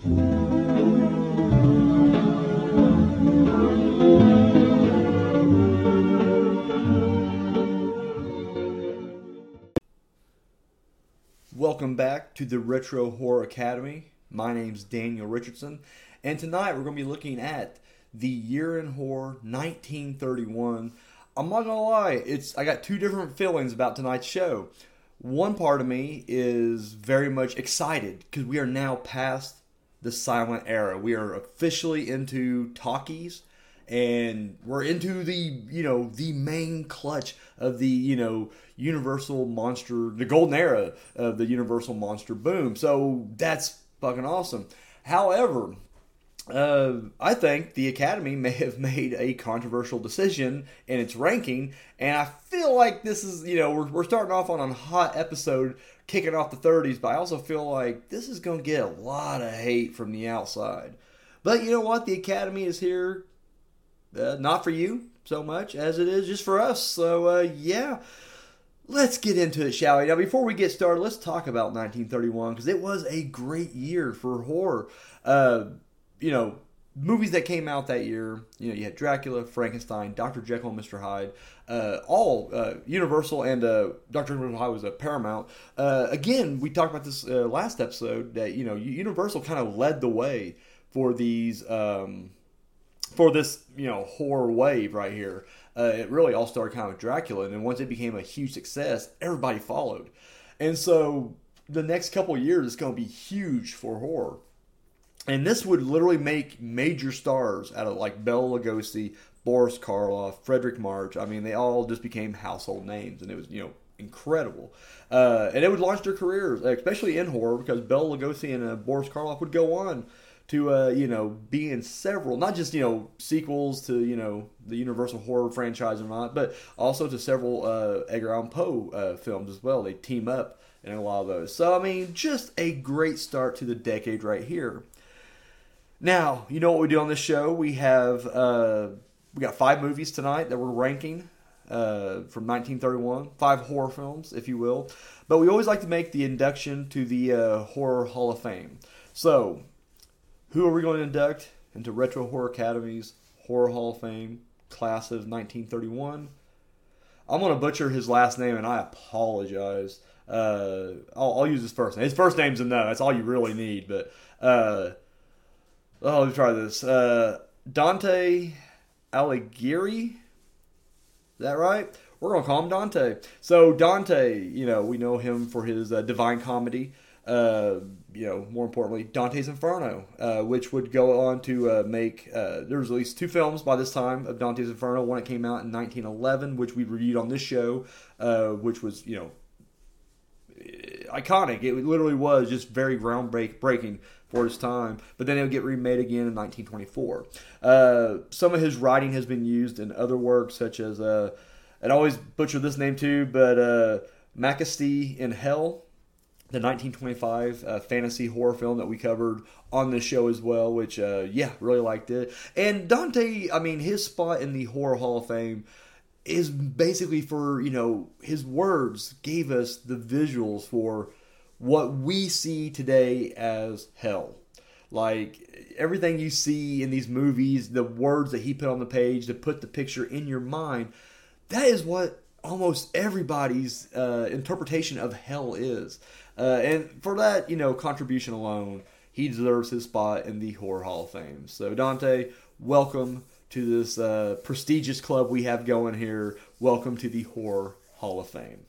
Welcome back to the Retro Horror Academy. My name's Daniel Richardson, and tonight we're going to be looking at the year in horror 1931. I'm not gonna lie, it's I got two different feelings about tonight's show. One part of me is very much excited because we are now past the silent era. We are officially into talkies and we're into the you know the main clutch of the you know universal monster the golden era of the universal monster boom so that's fucking awesome however uh, I think the Academy may have made a controversial decision in its ranking, and I feel like this is, you know, we're, we're starting off on a hot episode, kicking off the 30s, but I also feel like this is going to get a lot of hate from the outside. But you know what? The Academy is here, uh, not for you so much as it is just for us. So, uh, yeah. Let's get into it, shall we? Now, before we get started, let's talk about 1931 because it was a great year for horror. Uh, you know, movies that came out that year, you know, you had Dracula, Frankenstein, Dr. Jekyll and Mr. Hyde, uh, all uh, Universal and uh, and Hyde was a Paramount. Uh, again, we talked about this uh, last episode that, you know, Universal kind of led the way for these, um, for this, you know, horror wave right here. Uh, it really all started kind of with Dracula, and then once it became a huge success, everybody followed. And so the next couple years is going to be huge for horror. And this would literally make major stars out of like Bela Lugosi, Boris Karloff, Fredric March. I mean, they all just became household names, and it was you know incredible. Uh, and it would launch their careers, especially in horror, because Bela Lugosi and uh, Boris Karloff would go on to uh, you know be in several, not just you know sequels to you know the Universal horror franchise and not, but also to several uh, Edgar Allan Poe uh, films as well. They team up in a lot of those. So I mean, just a great start to the decade right here. Now, you know what we do on this show? We have uh, we got five movies tonight that we're ranking uh, from 1931, five horror films, if you will. But we always like to make the induction to the uh, Horror Hall of Fame. So, who are we going to induct into Retro Horror Academy's Horror Hall of Fame class of 1931? I'm going to butcher his last name, and I apologize. Uh, I'll, I'll, use his first name. His first name's a no. That's all you really need. But uh, Oh, let me try this. Uh, Dante Alighieri. Is that right? We're gonna call him Dante. So Dante, you know, we know him for his uh, Divine Comedy. Uh, you know, more importantly, Dante's Inferno, uh, which would go on to uh, make. Uh, there was at least two films by this time of Dante's Inferno. One that came out in 1911, which we reviewed on this show, uh, which was you know iconic. It literally was just very groundbreaking for his time. But then it would get remade again in 1924. Uh, some of his writing has been used in other works, such as uh, I'd always butcher this name too, but uh, in Hell. The 1925 uh, fantasy horror film that we covered on this show as well, which, uh, yeah, really liked it. And Dante, I mean, his spot in the Horror Hall of Fame is basically for you know his words gave us the visuals for what we see today as hell like everything you see in these movies the words that he put on the page to put the picture in your mind that is what almost everybody's uh, interpretation of hell is uh, and for that you know contribution alone he deserves his spot in the horror hall of fame so dante welcome to this uh, prestigious club we have going here. Welcome to the Horror Hall of Fame.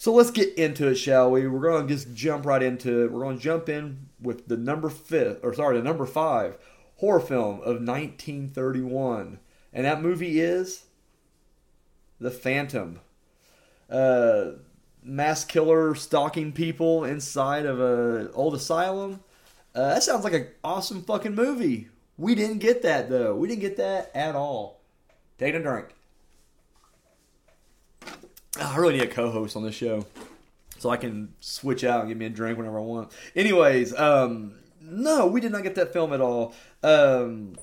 So let's get into it, shall we? We're going to just jump right into it. We're going to jump in with the number fifth, or sorry, the number five horror film of 1931, and that movie is The Phantom. Uh, mass killer stalking people inside of a old asylum. Uh, that sounds like an awesome fucking movie. We didn't get that though. We didn't get that at all. Take a drink. I really need a co-host on this show, so I can switch out and give me a drink whenever I want. Anyways, um, no, we did not get that film at all. Um,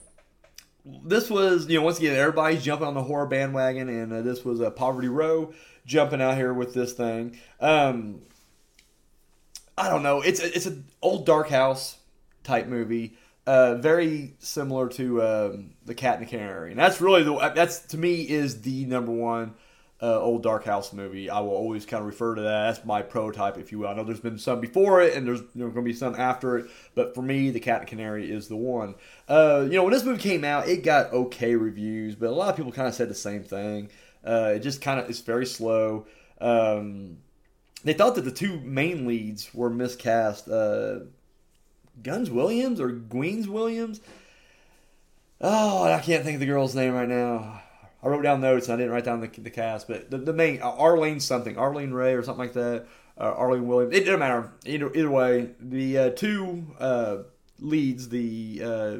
this was, you know, once again, everybody's jumping on the horror bandwagon, and uh, this was a Poverty Row jumping out here with this thing. Um, I don't know. It's it's an old dark house type movie. Uh, very similar to um, the Cat and the Canary, and that's really the that's to me is the number one uh, old Dark House movie. I will always kind of refer to that. That's my prototype, if you will. I know there's been some before it, and there's you know, going to be some after it, but for me, the Cat and Canary is the one. Uh, you know, when this movie came out, it got okay reviews, but a lot of people kind of said the same thing. Uh, it just kind of is very slow. Um, they thought that the two main leads were miscast. Uh, Guns Williams or Gweens Williams. Oh, I can't think of the girl's name right now. I wrote down notes and I didn't write down the, the cast, but the, the main uh, Arlene something, Arlene Ray or something like that, uh, Arlene Williams. It doesn't matter. Either either way, the uh, two uh, leads, the uh,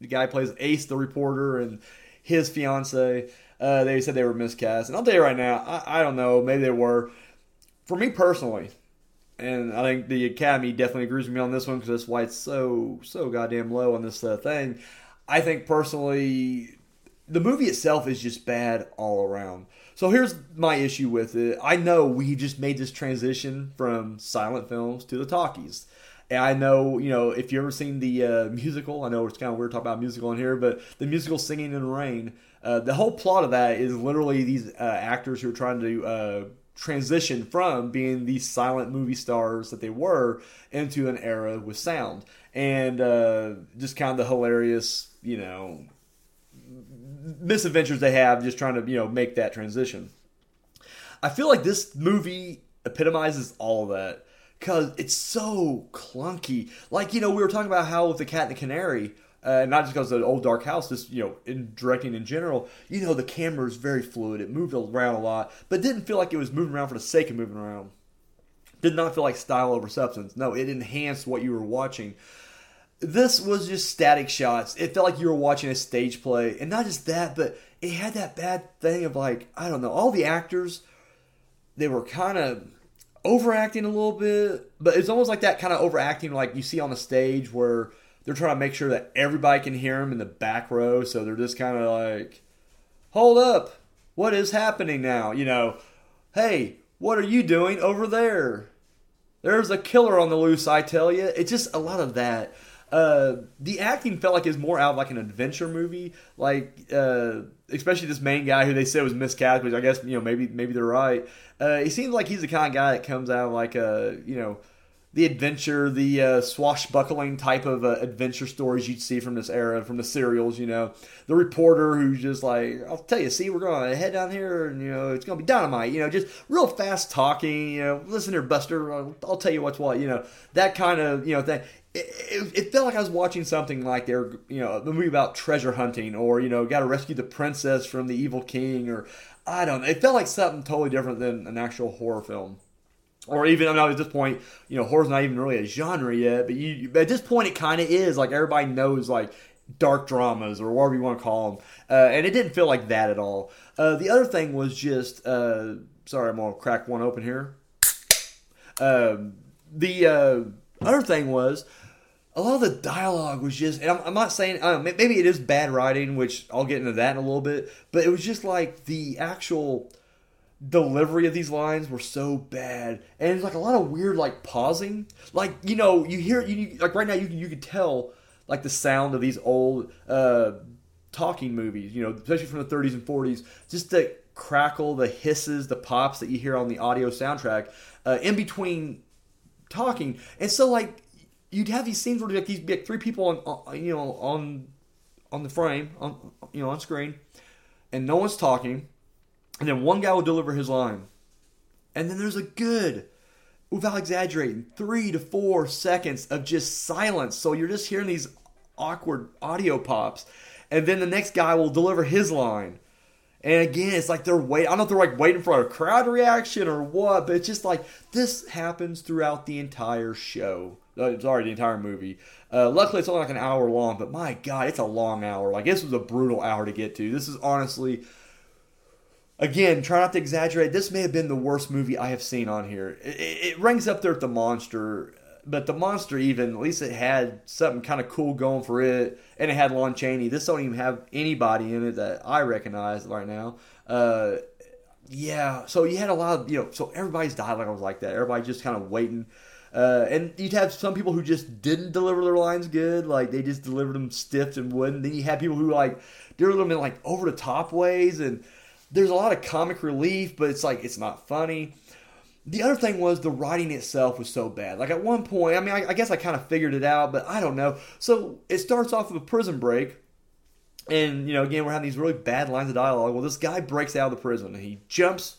the guy plays Ace, the reporter, and his fiance. Uh, they said they were miscast, and I'll tell you right now, I, I don't know. Maybe they were. For me personally, and I think the Academy definitely agrees with me on this one because that's why it's so so goddamn low on this uh, thing. I think personally, the movie itself is just bad all around. So here's my issue with it. I know we just made this transition from silent films to the talkies. And I know, you know, if you've ever seen the uh, musical, I know it's kind of weird talking about musical in here, but the musical Singing in the Rain, uh, the whole plot of that is literally these uh, actors who are trying to uh, transition from being these silent movie stars that they were into an era with sound. And uh, just kind of the hilarious, you know, misadventures they have just trying to you know make that transition. I feel like this movie epitomizes all of that because it's so clunky. Like you know we were talking about how with the Cat and the Canary. Uh, not just because of the old dark house, just you know, in directing in general, you know, the camera is very fluid. It moved around a lot, but didn't feel like it was moving around for the sake of moving around. Did not feel like style over substance. No, it enhanced what you were watching this was just static shots. It felt like you were watching a stage play, and not just that, but it had that bad thing of like I don't know. All the actors, they were kind of overacting a little bit, but it's almost like that kind of overacting like you see on the stage where they're trying to make sure that everybody can hear them in the back row, so they're just kind of like, "Hold up, what is happening now?" You know, "Hey, what are you doing over there?" There's a killer on the loose, I tell you. It's just a lot of that. Uh, the acting felt like it's more out of like an adventure movie, like uh, especially this main guy who they said was miscast, which I guess you know maybe maybe they're right. Uh, he seems like he's the kind of guy that comes out of like a you know the adventure, the uh, swashbuckling type of uh, adventure stories you'd see from this era, from the serials. You know, the reporter who's just like, "I'll tell you, see, we're going to head down here, and you know, it's going to be dynamite." You know, just real fast talking. You know, listen here, Buster, I'll, I'll tell you what's what. You know, that kind of you know thing it, it, felt like I was watching something like they're, you know, a movie about treasure hunting or, you know, got to rescue the princess from the evil king or, I don't know. It felt like something totally different than an actual horror film. Or even, I mean, at this point, you know, horror's not even really a genre yet, but you, at this point, it kind of is. Like, everybody knows, like, dark dramas or whatever you want to call them. Uh, and it didn't feel like that at all. Uh, the other thing was just, uh, sorry, I'm to crack one open here. Um, the uh, other thing was, a lot of the dialogue was just, and I'm, I'm not saying, know, maybe it is bad writing, which I'll get into that in a little bit, but it was just like the actual delivery of these lines were so bad, and it's like a lot of weird like pausing, like you know you hear you like right now you you could tell like the sound of these old uh, talking movies, you know, especially from the 30s and 40s, just the crackle, the hisses, the pops that you hear on the audio soundtrack uh, in between talking, and so like you'd have these scenes where like these like three people on, on you know on on the frame on you know on screen, and no one's talking, and then one guy will deliver his line, and then there's a good, without exaggerating, three to four seconds of just silence. So you're just hearing these awkward audio pops, and then the next guy will deliver his line. And again, it's like they're waiting. I don't know if they're like waiting for a crowd reaction or what, but it's just like this happens throughout the entire show. Uh, sorry, the entire movie. Uh, luckily, it's only like an hour long, but my God, it's a long hour. Like, this was a brutal hour to get to. This is honestly, again, try not to exaggerate. This may have been the worst movie I have seen on here. It, it ranks up there with The Monster, but The Monster, even, at least it had something kind of cool going for it, and it had Lon Chaney. This don't even have anybody in it that I recognize right now. Uh, yeah, so you had a lot of, you know, so everybody's dialogue was like that. Everybody just kind of waiting Uh, and you'd have some people who just didn't deliver their lines good, like they just delivered them stiff and wouldn't. Then you had people who like delivered them in like over the top ways, and there's a lot of comic relief, but it's like it's not funny. The other thing was the writing itself was so bad. Like at one point, I mean, I, I guess I kind of figured it out, but I don't know. So it starts off with a prison break, and you know, again, we're having these really bad lines of dialogue. Well, this guy breaks out of the prison and he jumps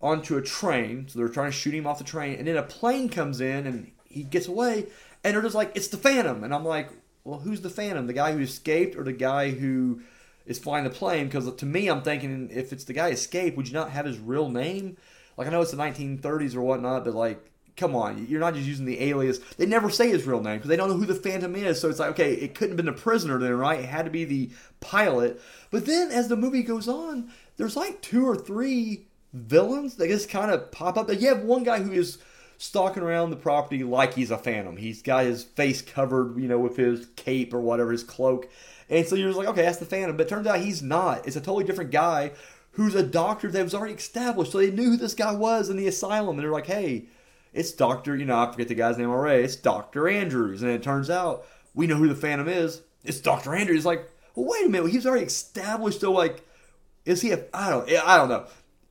onto a train. So they're trying to shoot him off the train, and then a plane comes in and he gets away, and they're just like, "It's the Phantom," and I'm like, "Well, who's the Phantom? The guy who escaped, or the guy who is flying the plane?" Because to me, I'm thinking, if it's the guy escaped, would you not have his real name? Like I know it's the 1930s or whatnot, but like come on, you're not just using the alias. They never say his real name because they don't know who the Phantom is. So it's like, okay, it couldn't have been a prisoner then, right? It had to be the pilot. But then as the movie goes on, there's like two or three villains that just kind of pop up. You have one guy who is stalking around the property like he's a phantom. He's got his face covered, you know, with his cape or whatever, his cloak. And so you're just like, okay, that's the phantom. But it turns out he's not. It's a totally different guy who's a doctor that was already established. So they knew who this guy was in the asylum. And they're like, hey, it's Dr. You know, I forget the guy's name already. It's Dr. Andrews. And it turns out we know who the Phantom is. It's Dr. Andrews. It's like, well, wait a minute. He's already established. So, like, is he a. I don't, I don't know.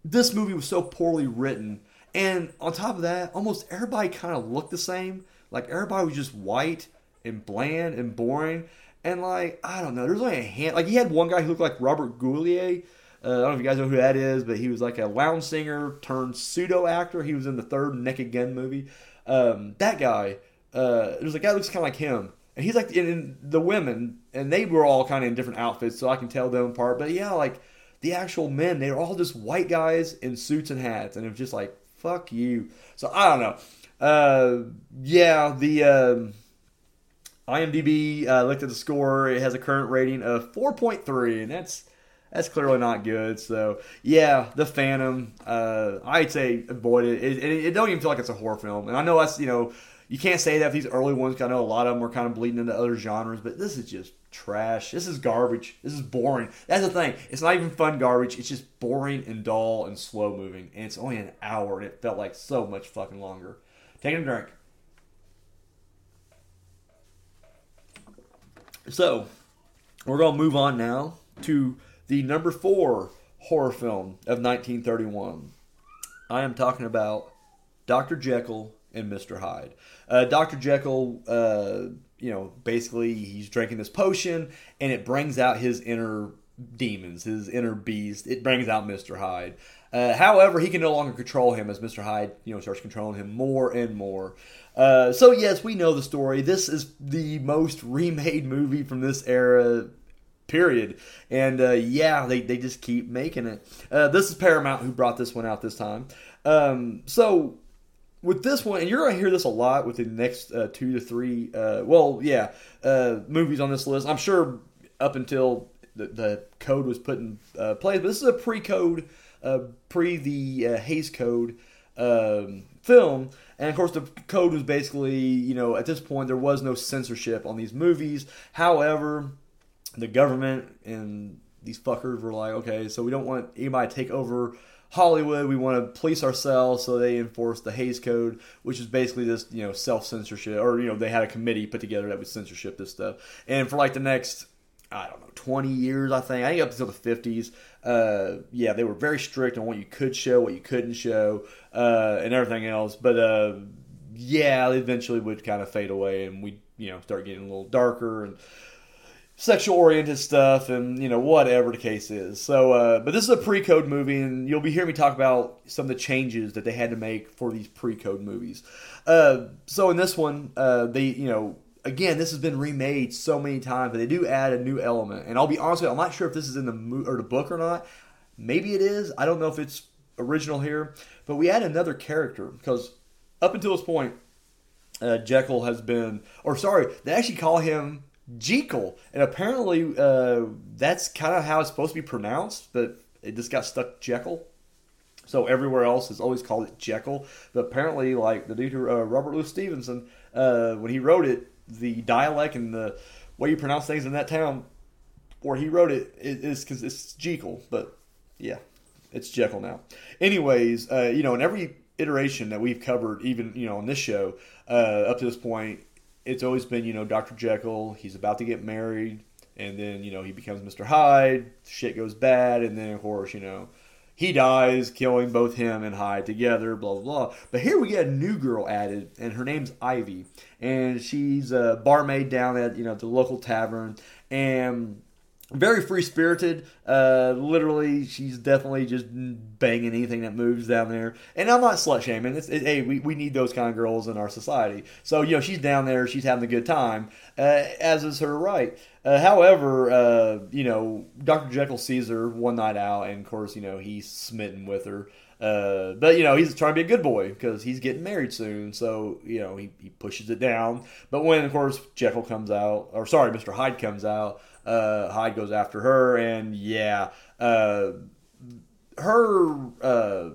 This movie was so poorly written. And on top of that, almost everybody kind of looked the same. Like, everybody was just white and bland and boring. And, like, I don't know. There's only a hand. Like, he had one guy who looked like Robert Goulet uh, I don't know if you guys know who that is, but he was like a lounge singer turned pseudo actor. He was in the third Naked Gun movie. Um, that guy, uh, there's a guy that looks kind of like him, and he's like in, in the women, and they were all kind of in different outfits, so I can tell them apart. But yeah, like the actual men, they were all just white guys in suits and hats, and it was just like fuck you. So I don't know. Uh, yeah, the. Um, IMDb uh, looked at the score. It has a current rating of 4.3, and that's that's clearly not good. So yeah, the Phantom. Uh, I'd say avoid it. It, it. it, don't even feel like it's a horror film. And I know that's you know you can't say that these early ones. I know a lot of them were kind of bleeding into other genres, but this is just trash. This is garbage. This is boring. That's the thing. It's not even fun garbage. It's just boring and dull and slow moving. And it's only an hour, and it felt like so much fucking longer. Taking a drink. So, we're going to move on now to the number four horror film of 1931. I am talking about Dr. Jekyll and Mr. Hyde. Uh, Dr. Jekyll, uh, you know, basically he's drinking this potion and it brings out his inner demons, his inner beast. It brings out Mr. Hyde. Uh, however, he can no longer control him as Mr. Hyde, you know, starts controlling him more and more. Uh, so yes, we know the story. This is the most remade movie from this era period. And uh, yeah, they, they just keep making it. Uh, this is Paramount who brought this one out this time. Um, so with this one, and you're going to hear this a lot with the next uh, two to three, uh, well, yeah, uh, movies on this list. I'm sure up until the, the code was put in uh, place, but this is a pre-code, pre the Hays Code um, film. And of course, the code was basically, you know, at this point, there was no censorship on these movies. However, the government and these fuckers were like, okay, so we don't want anybody to take over Hollywood. We want to police ourselves, so they enforced the Hays Code, which is basically this, you know self censorship, or you know they had a committee put together that would censorship this stuff. And for like the next, I don't know, twenty years, I think, I think up until the fifties, uh, yeah, they were very strict on what you could show, what you couldn't show, uh, and everything else. But uh, yeah, eventually would kind of fade away, and we you know start getting a little darker and sexual oriented stuff and you know whatever the case is. So uh, but this is a pre-code movie and you'll be hearing me talk about some of the changes that they had to make for these pre-code movies. Uh, so in this one uh, they you know again this has been remade so many times but they do add a new element. And i'll be honest with you i'm not sure if this is in the mo- or the book or not. Maybe it is. I don't know if it's original here. But we add another character because up until this point uh, jekyll has been or sorry they actually call him Jekyll, and apparently uh, that's kind of how it's supposed to be pronounced, but it just got stuck Jekyll. So everywhere else has always called it Jekyll, but apparently, like the dude, uh, Robert Louis Stevenson, uh, when he wrote it, the dialect and the way you pronounce things in that town where he wrote it is because it's Jekyll, but yeah, it's Jekyll now. Anyways, uh, you know, in every iteration that we've covered, even you know on this show uh, up to this point, it's always been you know Dr. Jekyll. He's about to get married, and then you know he becomes Mr. Hyde. Shit goes bad, and then of course you know he dies, killing both him and Hyde together. Blah blah blah. But here we get a new girl added, and her name's Ivy, and she's a barmaid down at you know the local tavern, and very free spirited. Uh, literally, she's definitely just banging anything that moves down there. And I'm not slut shaming. It's, it, hey, we, we need those kind of girls in our society. So you know, she's down there, she's having a good time, uh, as is her right. Uh, however, uh, you know, Dr. Jekyll sees her one night out, and of course, you know, he's smitten with her. Uh, but you know he's trying to be a good boy because he's getting married soon. So you know he, he pushes it down. But when of course Jekyll comes out, or sorry, Mister Hyde comes out, uh, Hyde goes after her, and yeah, uh, her uh,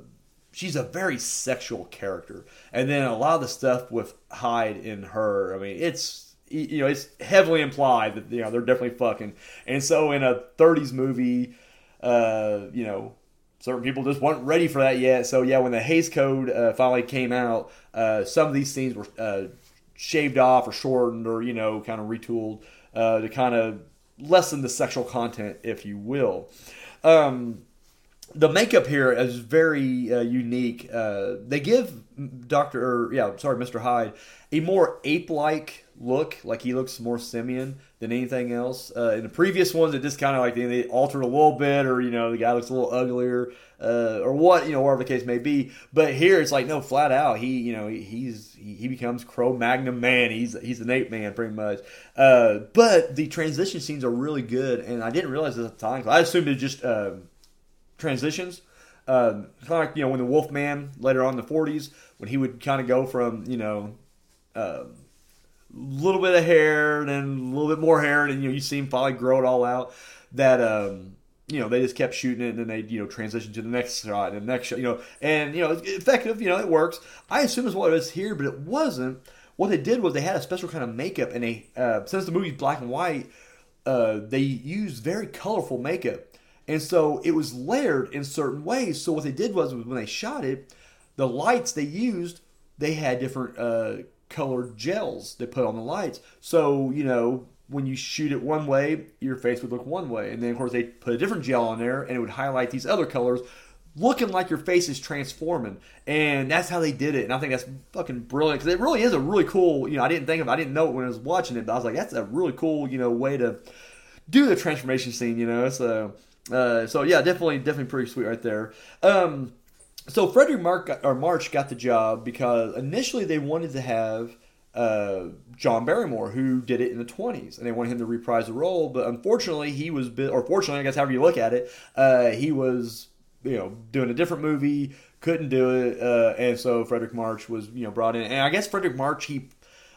she's a very sexual character. And then a lot of the stuff with Hyde in her, I mean, it's you know it's heavily implied that you know they're definitely fucking. And so in a 30s movie, uh, you know. Certain people just weren't ready for that yet. So yeah, when the Hays Code uh, finally came out, uh, some of these scenes were uh, shaved off or shortened or you know kind of retooled uh, to kind of lessen the sexual content, if you will. Um, the makeup here is very uh, unique. Uh, they give Doctor, or yeah, sorry, Mister Hyde, a more ape-like look. Like he looks more simian than anything else. Uh, in the previous ones, it just kind of like they, they altered a little bit, or you know, the guy looks a little uglier, uh, or what you know, whatever the case may be. But here, it's like no, flat out, he you know, he, he's he, he becomes Cro-Magnon man. He's he's an ape man pretty much. Uh, but the transition scenes are really good, and I didn't realize this at the time. I assumed it just uh, kind of like you know when the Wolfman later on in the 40s when he would kind of go from you know a um, little bit of hair and then a little bit more hair and you know you see him finally grow it all out that um, you know they just kept shooting it and then they you know transition to the next shot and the next shot you know and you know effective you know it works. I assume is what it was here but it wasn't. What they did was they had a special kind of makeup and they uh, since the movie's black and white uh, they used very colorful makeup and so it was layered in certain ways. So what they did was, when they shot it, the lights they used, they had different uh, colored gels they put on the lights. So, you know, when you shoot it one way, your face would look one way. And then, of course, they put a different gel on there and it would highlight these other colors, looking like your face is transforming. And that's how they did it. And I think that's fucking brilliant because it really is a really cool, you know, I didn't think of I didn't know it when I was watching it, but I was like, that's a really cool, you know, way to do the transformation scene, you know. So uh, so yeah, definitely, definitely pretty sweet right there. Um, so Frederick Mark or March got the job because initially they wanted to have uh, John Barrymore, who did it in the 20s, and they wanted him to reprise the role. But unfortunately, he was, or fortunately, I guess however you look at it, uh, he was, you know, doing a different movie, couldn't do it, uh, and so Fredric March was, you know, brought in. And I guess Fredric March, he,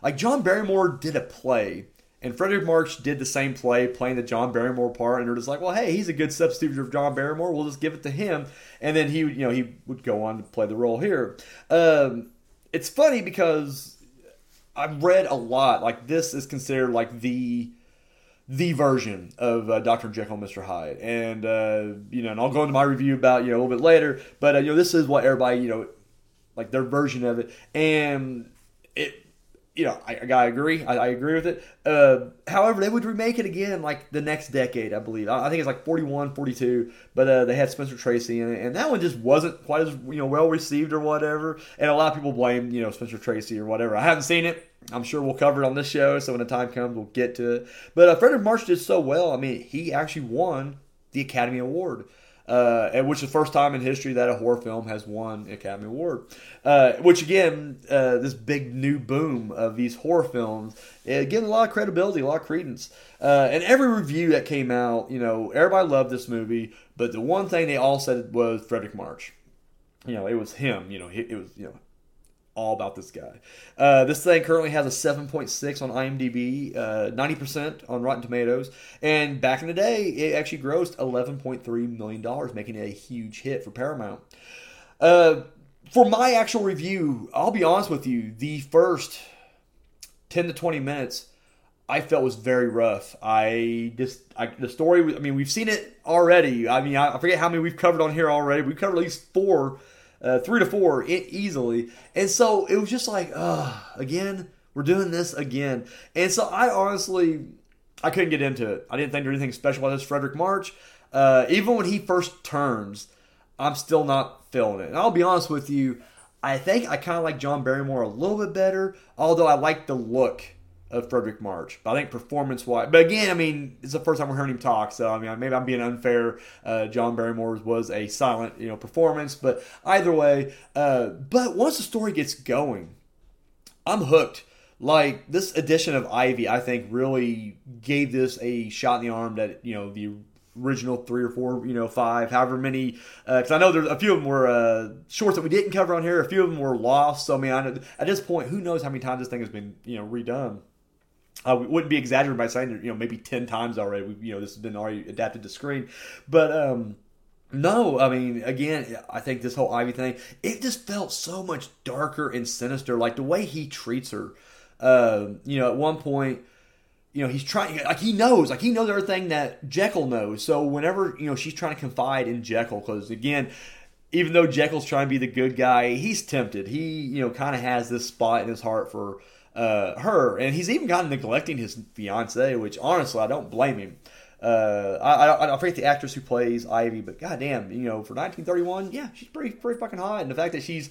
like John Barrymore did a play and Fredric March did the same play, playing the John Barrymore part, and they're just like, well, hey, he's a good substitute for John Barrymore. We'll just give it to him, and then he, you know, he would go on to play the role here. Um, it's funny because I've read a lot. Like this is considered like the the version of uh, Doctor Jekyll and Mister Hyde, and uh, you know, and I'll go into my review about you know a little bit later. But uh, you know, this is what everybody you know like their version of it, and it you know, I, I agree. I, I, agree with it. Uh, however, they would remake it again like the next decade, I believe. I, I think it's like 41, 42, but uh, they had Spencer Tracy in it, and that one just wasn't quite as you know well received or whatever. And a lot of people blame you know Spencer Tracy or whatever. I haven't seen it. I'm sure we'll cover it on this show, so when the time comes, we'll get to it. But uh, Fredric March did so well. I mean, he actually won the Academy Award uh, and which is the first time in history that a horror film has won an Academy Award. Uh, which again, uh, this big new boom of these horror films, it gives a lot of credibility, a lot of credence. Uh, and every review that came out, you know, everybody loved this movie, but the one thing they all said was Fredric March. You know, it was him. You know, it was you know all about this guy. Uh, this thing currently has a 7.6 on IMDb, uh, 90% on Rotten Tomatoes, and back in the day, it actually grossed 11.3 million dollars, making it a huge hit for Paramount. Uh, for my actual review, I'll be honest with you, the first 10 to 20 minutes. I felt was very rough. I just I, the story. I mean, we've seen it already. I mean, I, I forget how many we've covered on here already. We've covered at least four uh, three to four easily. And so it was just like, uh, again, we're doing this again. And so I honestly, I couldn't get into it. I didn't think there was anything special about this Fredric March. Uh, even when he first turns, I'm still not feeling it. And I'll be honest with you, I think I kind of like John Barrymore a little bit better, although I like the look of Fredric March. But I think performance wise, but again, I mean, it's the first time we're hearing him talk, so I mean, maybe I'm being unfair. Uh, John Barrymore's was a silent, you know, performance, but either way, uh, but once the story gets going, I'm hooked. Like this edition of Ivy, I think really gave this a shot in the arm that you know the original three or four, you know, five, however many. Because uh, I know there's a few of them were uh, shorts that we didn't cover on here. A few of them were lost. So I mean, I know, at this point, who knows how many times this thing has been, you know, redone. I wouldn't be exaggerating by saying you know, maybe 10 times already. We, you know, this has been already adapted to screen. But, um, no, I mean, again, I think this whole Ivy thing, it just felt so much darker and sinister. Like the way he treats her. Uh, you know, at one point, you know, he's trying, like, he knows, like, he knows everything that Jekyll knows. So whenever, you know, she's trying to confide in Jekyll, because again, even though Jekyll's trying to be the good guy, he's tempted. He, you know, kind of has this spot in his heart for uh, her, and he's even gotten neglecting his fiance, which honestly, I don't blame him. Uh, I, I, I forget the actress who plays Ivy, but goddamn, you know, for 1931, yeah, she's pretty, pretty fucking hot. And the fact that she's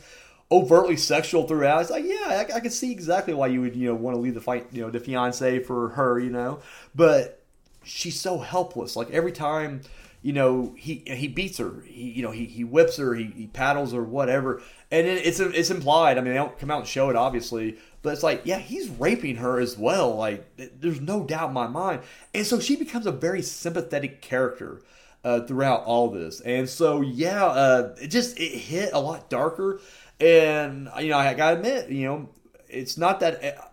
overtly sexual throughout. It's like, yeah, I, I can see exactly why you would, you know, want to leave the fight, you know, the fiance for her, you know. But she's so helpless. Like every time, you know, he he beats her, he you know, he, he whips her, he, he paddles or whatever, and it, it's it's implied. I mean, they don't come out and show it, obviously, but it's like, yeah, he's raping her as well. Like, there's no doubt in my mind, and so she becomes a very sympathetic character. Uh, throughout all this, and so yeah, uh, it just it hit a lot darker and you know, I gotta admit, you know, it's not that. I'm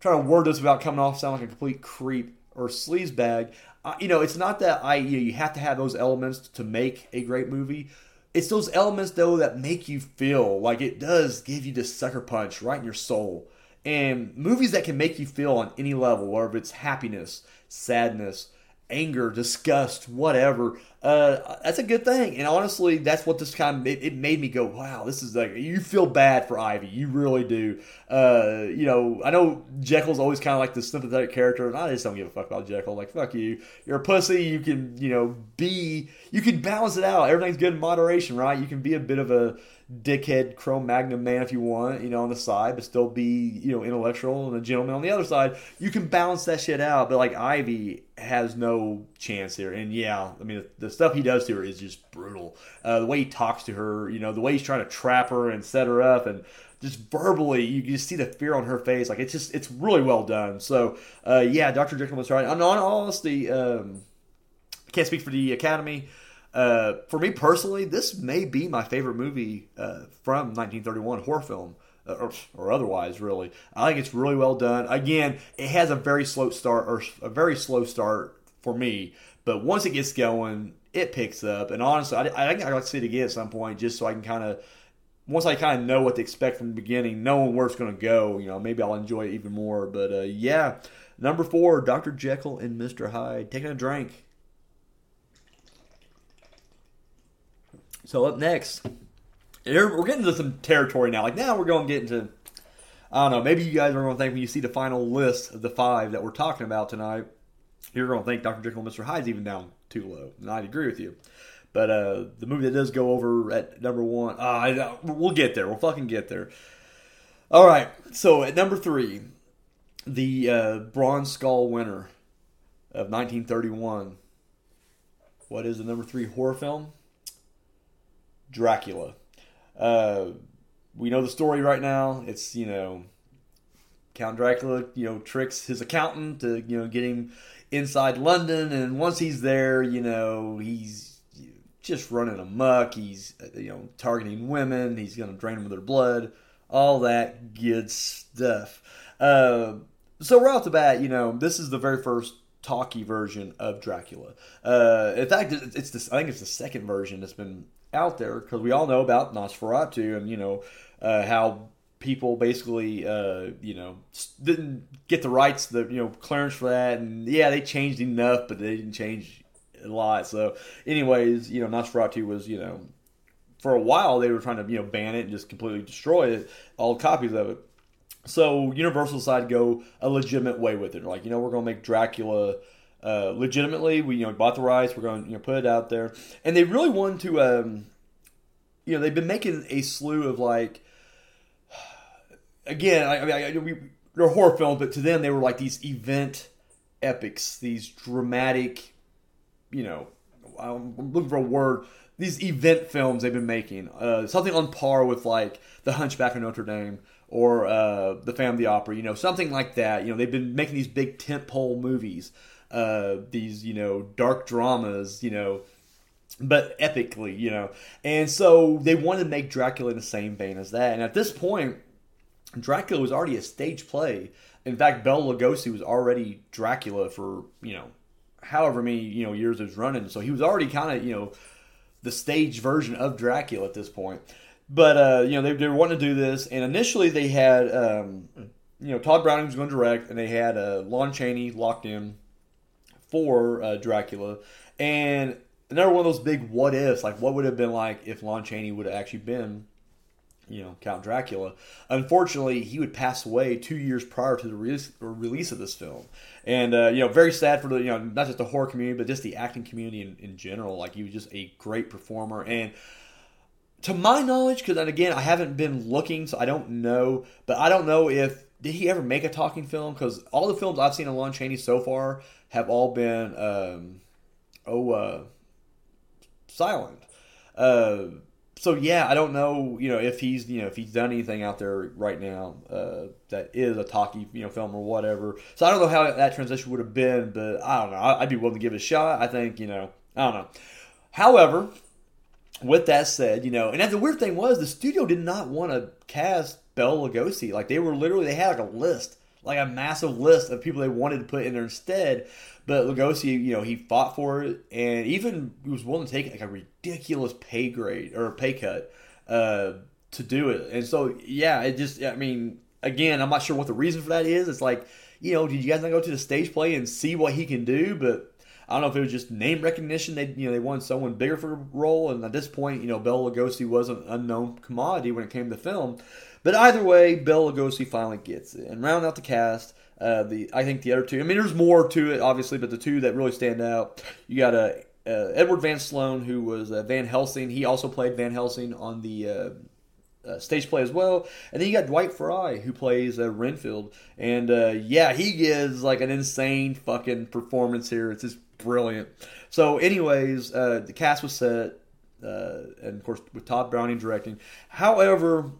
trying to word this without coming off sound like a complete creep or sleazebag. Uh, you know, it's not that I you, know, you have to have those elements to make a great movie. It's those elements though that make you feel like it does give you this sucker punch right in your soul. And movies that can make you feel on any level, whether it's happiness, sadness, anger, disgust, whatever. Uh, that's a good thing. And honestly, that's what this kind of it, it, made me go, wow, this is like you feel bad for Ivy, you really do. Uh, you know, I know Jekyll's always kind of like the sympathetic character, and I just don't give a fuck about Jekyll. Like, fuck you, you're a pussy. You can, you know, be, you can balance it out. Everything's good in moderation, right? You can be a bit of a dickhead Cro-Magnon man if you want, you know, on the side, but still be, you know, intellectual and a gentleman on the other side. You can balance that shit out. But like Ivy has no chance here. And yeah, I mean, the, the stuff he does to her is just brutal. Uh, the way he talks to her, you know, the way he's trying to trap her and set her up and just verbally, you just see the fear on her face. Like it's just, it's really well done. So, uh, yeah, Dr. Jekyll was right. And on honesty, um, can't speak for the Academy. Uh, for me personally, this may be my favorite movie uh, from 1931 horror film. Uh, or, or, otherwise, really, I think it's really well done. Again, it has a very slow start, or a very slow start for me, but once it gets going, it picks up. And honestly, I, I think I'd like to see it again at some point, just so I can kind of, once I kind of know what to expect from the beginning, knowing where it's going to go, you know, maybe I'll enjoy it even more. But uh, yeah, number four, Dr. Jekyll and Mr. Hyde, taking a drink. So up next, we're getting to some territory now. Like now, we're going to get into. I don't know. Maybe you guys are going to think when you see the final list of the five that we're talking about tonight, you're going to think Dr. Jekyll and Mr. Hyde's even down too low. And I'd agree with you. But uh, the movie that does go over at number one, uh, we'll get there. We'll fucking get there. All right. So at number three, the uh, Bronze Skull winner of 1931. What is the number three horror film? Dracula. Uh, we know the story right now. It's you know, Count Dracula, you know, tricks his accountant to you know get him inside London, and once he's there, you know, he's just running amuck. He's you know targeting women. He's going to drain them of their blood. All that good stuff. Uh, so right off the bat, you know, this is the very first talkie version of Dracula. Uh, in fact, it's this. I think it's the second version that's been out there because we all know about Nosferatu and you know uh, how people basically uh, you know didn't get the rights, the you know clearance for that, and yeah, they changed enough, but they didn't change a lot. So, anyways, you know Nosferatu was you know for a while they were trying to you know ban it and just completely destroy it, all copies of it. So Universal to go a legitimate way with it. Like you know we're to make Dracula. Uh, legitimately, we you know bought the rights. We're going to you know put it out there, and they really wanted to. Um, you know, they've been making a slew of like. Again, I, I mean, I, we, they're horror films, but to them they were like these event epics, these dramatic, you know, I'm looking for a word. These event films they've been making, uh, something on par with like The Hunchback of Notre Dame or uh, The Phantom of the Opera, you know, something like that. You know, they've been making these big tentpole movies, uh, these you know dark dramas, you know, but epically, you know. And so they wanted to make Dracula in the same vein as that. And at this point, Dracula was already a stage play. In fact, Bela Lugosi was already Dracula for you know however many you know years it was running. So he was already kind of you know the stage version of Dracula at this point. But uh, you know they, they wanting to do this, and initially they had um, you know Tod Browning was going to direct, and they had uh, Lon Chaney locked in for uh, Dracula, and another one of those big what ifs, like what would have been like if Lon Chaney would have actually been you know Count Dracula. Unfortunately, he would pass away two years prior to the release, release of this film, and uh, you know very sad for the you know not just the horror community but just the acting community in, in general. Like he was just a great performer, and to my knowledge, because again I haven't been looking, so I don't know, but I don't know if did he ever make a talking film because all the films I've seen of Lon Chaney so far have all been um, oh uh, silent. Uh, so yeah, I don't know, you know, if he's you know if he's done anything out there right now uh, that is a talkie you know film or whatever. So I don't know how that transition would have been, but I don't know. I'd be willing to give it a shot. I think you know, I don't know. However, with that said, you know, and the weird thing was the studio did not want to cast Bela Lugosi. Like they were literally they had like a list, like a massive list of people they wanted to put in there instead. But Lugosi, you know, he fought for it and even was willing to take like a ridiculous pay grade or pay cut uh, to do it. And so, yeah, it just, I mean, again, I'm not sure what the reason for that is. It's like, you know, did you guys not go to the stage play and see what he can do? But I don't know if it was just name recognition. They, you know, they wanted someone bigger for the role. And at this point, you know, Bela Lugosi was an unknown commodity when it came to film. But either way, Bela Lugosi finally gets it. And round out the cast, uh, the I think the other two. I mean, there's more to it, obviously, but the two that really stand out, you got a uh, uh, Edward Van Sloan, who was uh, Van Helsing. He also played Van Helsing on the uh, uh, stage play as well. And then you got Dwight Frye, who plays Renfield. And yeah, he gives like an insane fucking performance here. It's just brilliant. So, anyways, the cast was set. and of course, with Tod Browning directing. However,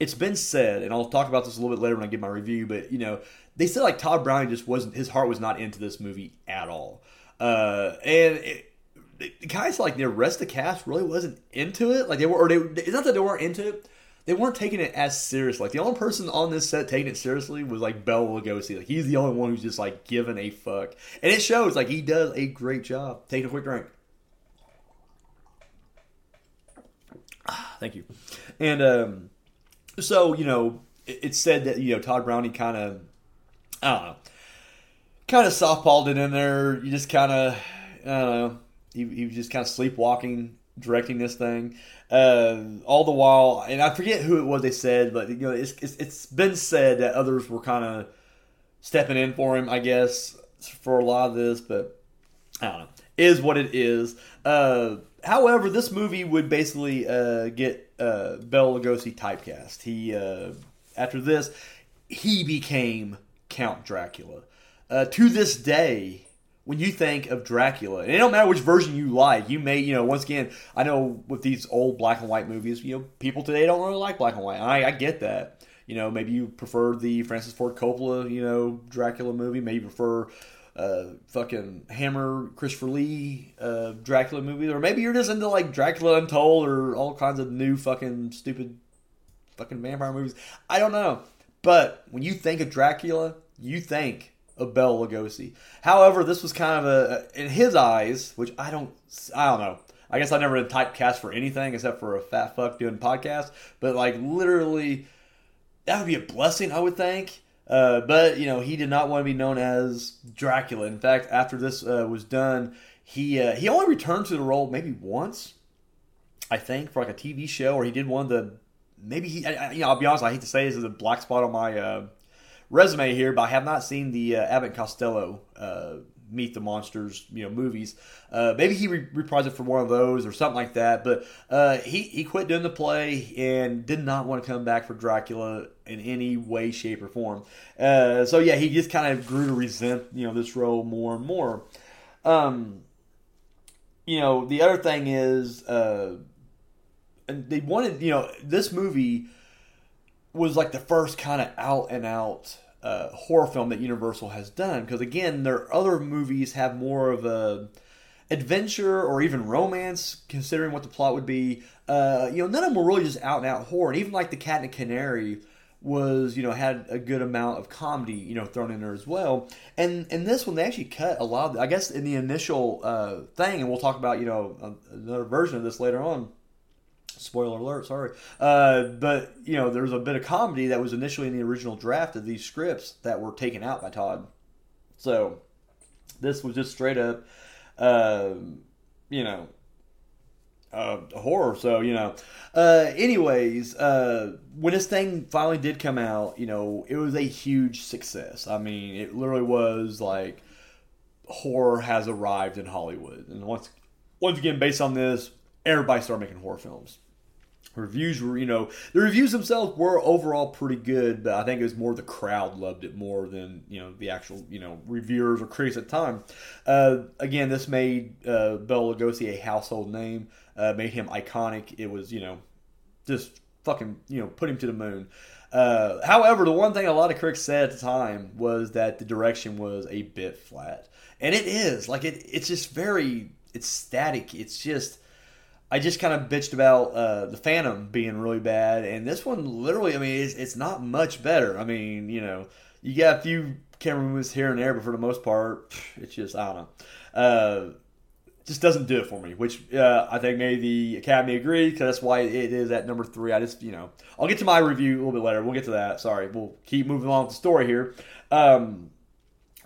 it's been said, and I'll talk about this a little bit later when I give my review, but you know, they said like Tod Browning just wasn't his heart was not into this movie at all, uh, and it, the guys like the rest of the cast really wasn't into it. Like they were, or they it's not that they weren't into it. They weren't taking it as serious. Like the only person on this set taking it seriously was like Bela Lugosi. Like he's the only one who's just like giving a fuck, and it shows. Like he does a great job. Take a quick drink. Thank you. And um, so you know, it, it's said that you know Tod Browning kind of I don't know. Kind of softballed it in there. You just kind of, I don't know. He, he was just kind of sleepwalking, directing this thing. Uh, all the while, and I forget who it was they said, but you know, it's, it's, it's been said that others were kind of stepping in for him, I guess, for a lot of this, but I don't know. Is what it is. Uh, however, this movie would basically uh, get uh, Bela Lugosi typecast. He uh, after this, he became Count Dracula. Uh, to this day, when you think of Dracula, and it don't matter which version you like, you may, you know, once again, I know with these old black and white movies, you know, people today don't really like black and white. I, I get that. You know, maybe you prefer the Francis Ford Coppola, you know, Dracula movie. Maybe you prefer uh, fucking Hammer, Christopher Lee, uh, Dracula movie, or maybe you're just into like Dracula Untold or all kinds of new fucking stupid fucking vampire movies. I don't know. But when you think of Dracula, you think of Bela Lugosi. However, this was kind of a in his eyes, which I don't, I don't know. I guess I never been typecast for anything except for a fat fuck doing podcasts. But like literally, that would be a blessing, I would think. Uh, but you know, he did not want to be known as Dracula. In fact, after this uh, was done, he uh, he only returned to the role maybe once. I think, for like a TV show, or he did one of the maybe he. I, you know, I'll be honest. I hate to say this is a black spot on my uh, resume here, but I have not seen the uh, Abbott Costello Meet the Monsters, you know, movies. Uh, maybe he re- reprised it for one of those or something like that. But uh, he he quit doing the play and did not want to come back for Dracula in any way, shape, or form. Uh, so yeah, he just kind of grew to resent you know this role more and more. Um, you know, the other thing is, uh, and they wanted you know this movie was like the first kind of out and out uh, horror film that Universal has done. Because again, their other movies have more of a adventure or even romance, considering what the plot would be. Uh, you know, none of them were really just out and out horror. And even like the Cat and the Canary was, you know, had a good amount of comedy, you know, thrown in there as well. And and this one they actually cut a lot of. I guess in the initial uh, thing, and we'll talk about you know another version of this later on Spoiler alert, sorry. Uh, but, you know, there was a bit of comedy that was initially in the original draft of these scripts that were taken out by Tod. So, this was just straight up, uh, you know, uh, horror. So, you know, uh, anyways, uh, when this thing finally did come out, you know, it was a huge success. I mean, it literally was like horror has arrived in Hollywood. And once, once again, based on this, everybody started making horror films reviews were, you know, the reviews themselves were overall pretty good, but I think it was more the crowd loved it more than you know the actual you know reviewers or critics at the time. Uh, again, this made uh, Bela Lugosi a household name, uh, made him iconic. It was you know just fucking you know put him to the moon. Uh, however, the one thing a lot of critics said at the time was that the direction was a bit flat, and it is like it. It's just very it's static. It's just I just kind of bitched about uh, the Phantom being really bad, and this one literally, I mean, it's, it's not much better. I mean, you know, you got a few camera movements here and there, but for the most part, it's just I don't know. Uh, just doesn't do it for me, which uh, I think maybe the Academy agreed because that's why it is at number three. I just, you know, I'll get to my review a little bit later. We'll get to that. Sorry, we'll keep moving along with the story here. Um,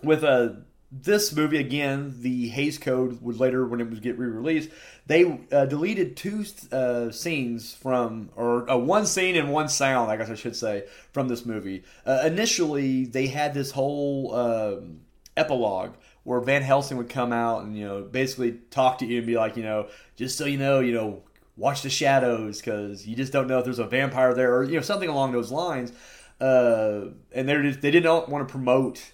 with a uh, this movie again, the Hays Code was later when it was get re-released. They uh, deleted two uh, scenes from, or uh, one scene and one sound, I guess I should say, from this movie. Uh, initially, they had this whole um, epilogue where Van Helsing would come out and you know basically talk to you and be like, you know, just so you know, you know, watch the shadows because you just don't know if there's a vampire there or you know something along those lines. Uh, and they they didn't want to promote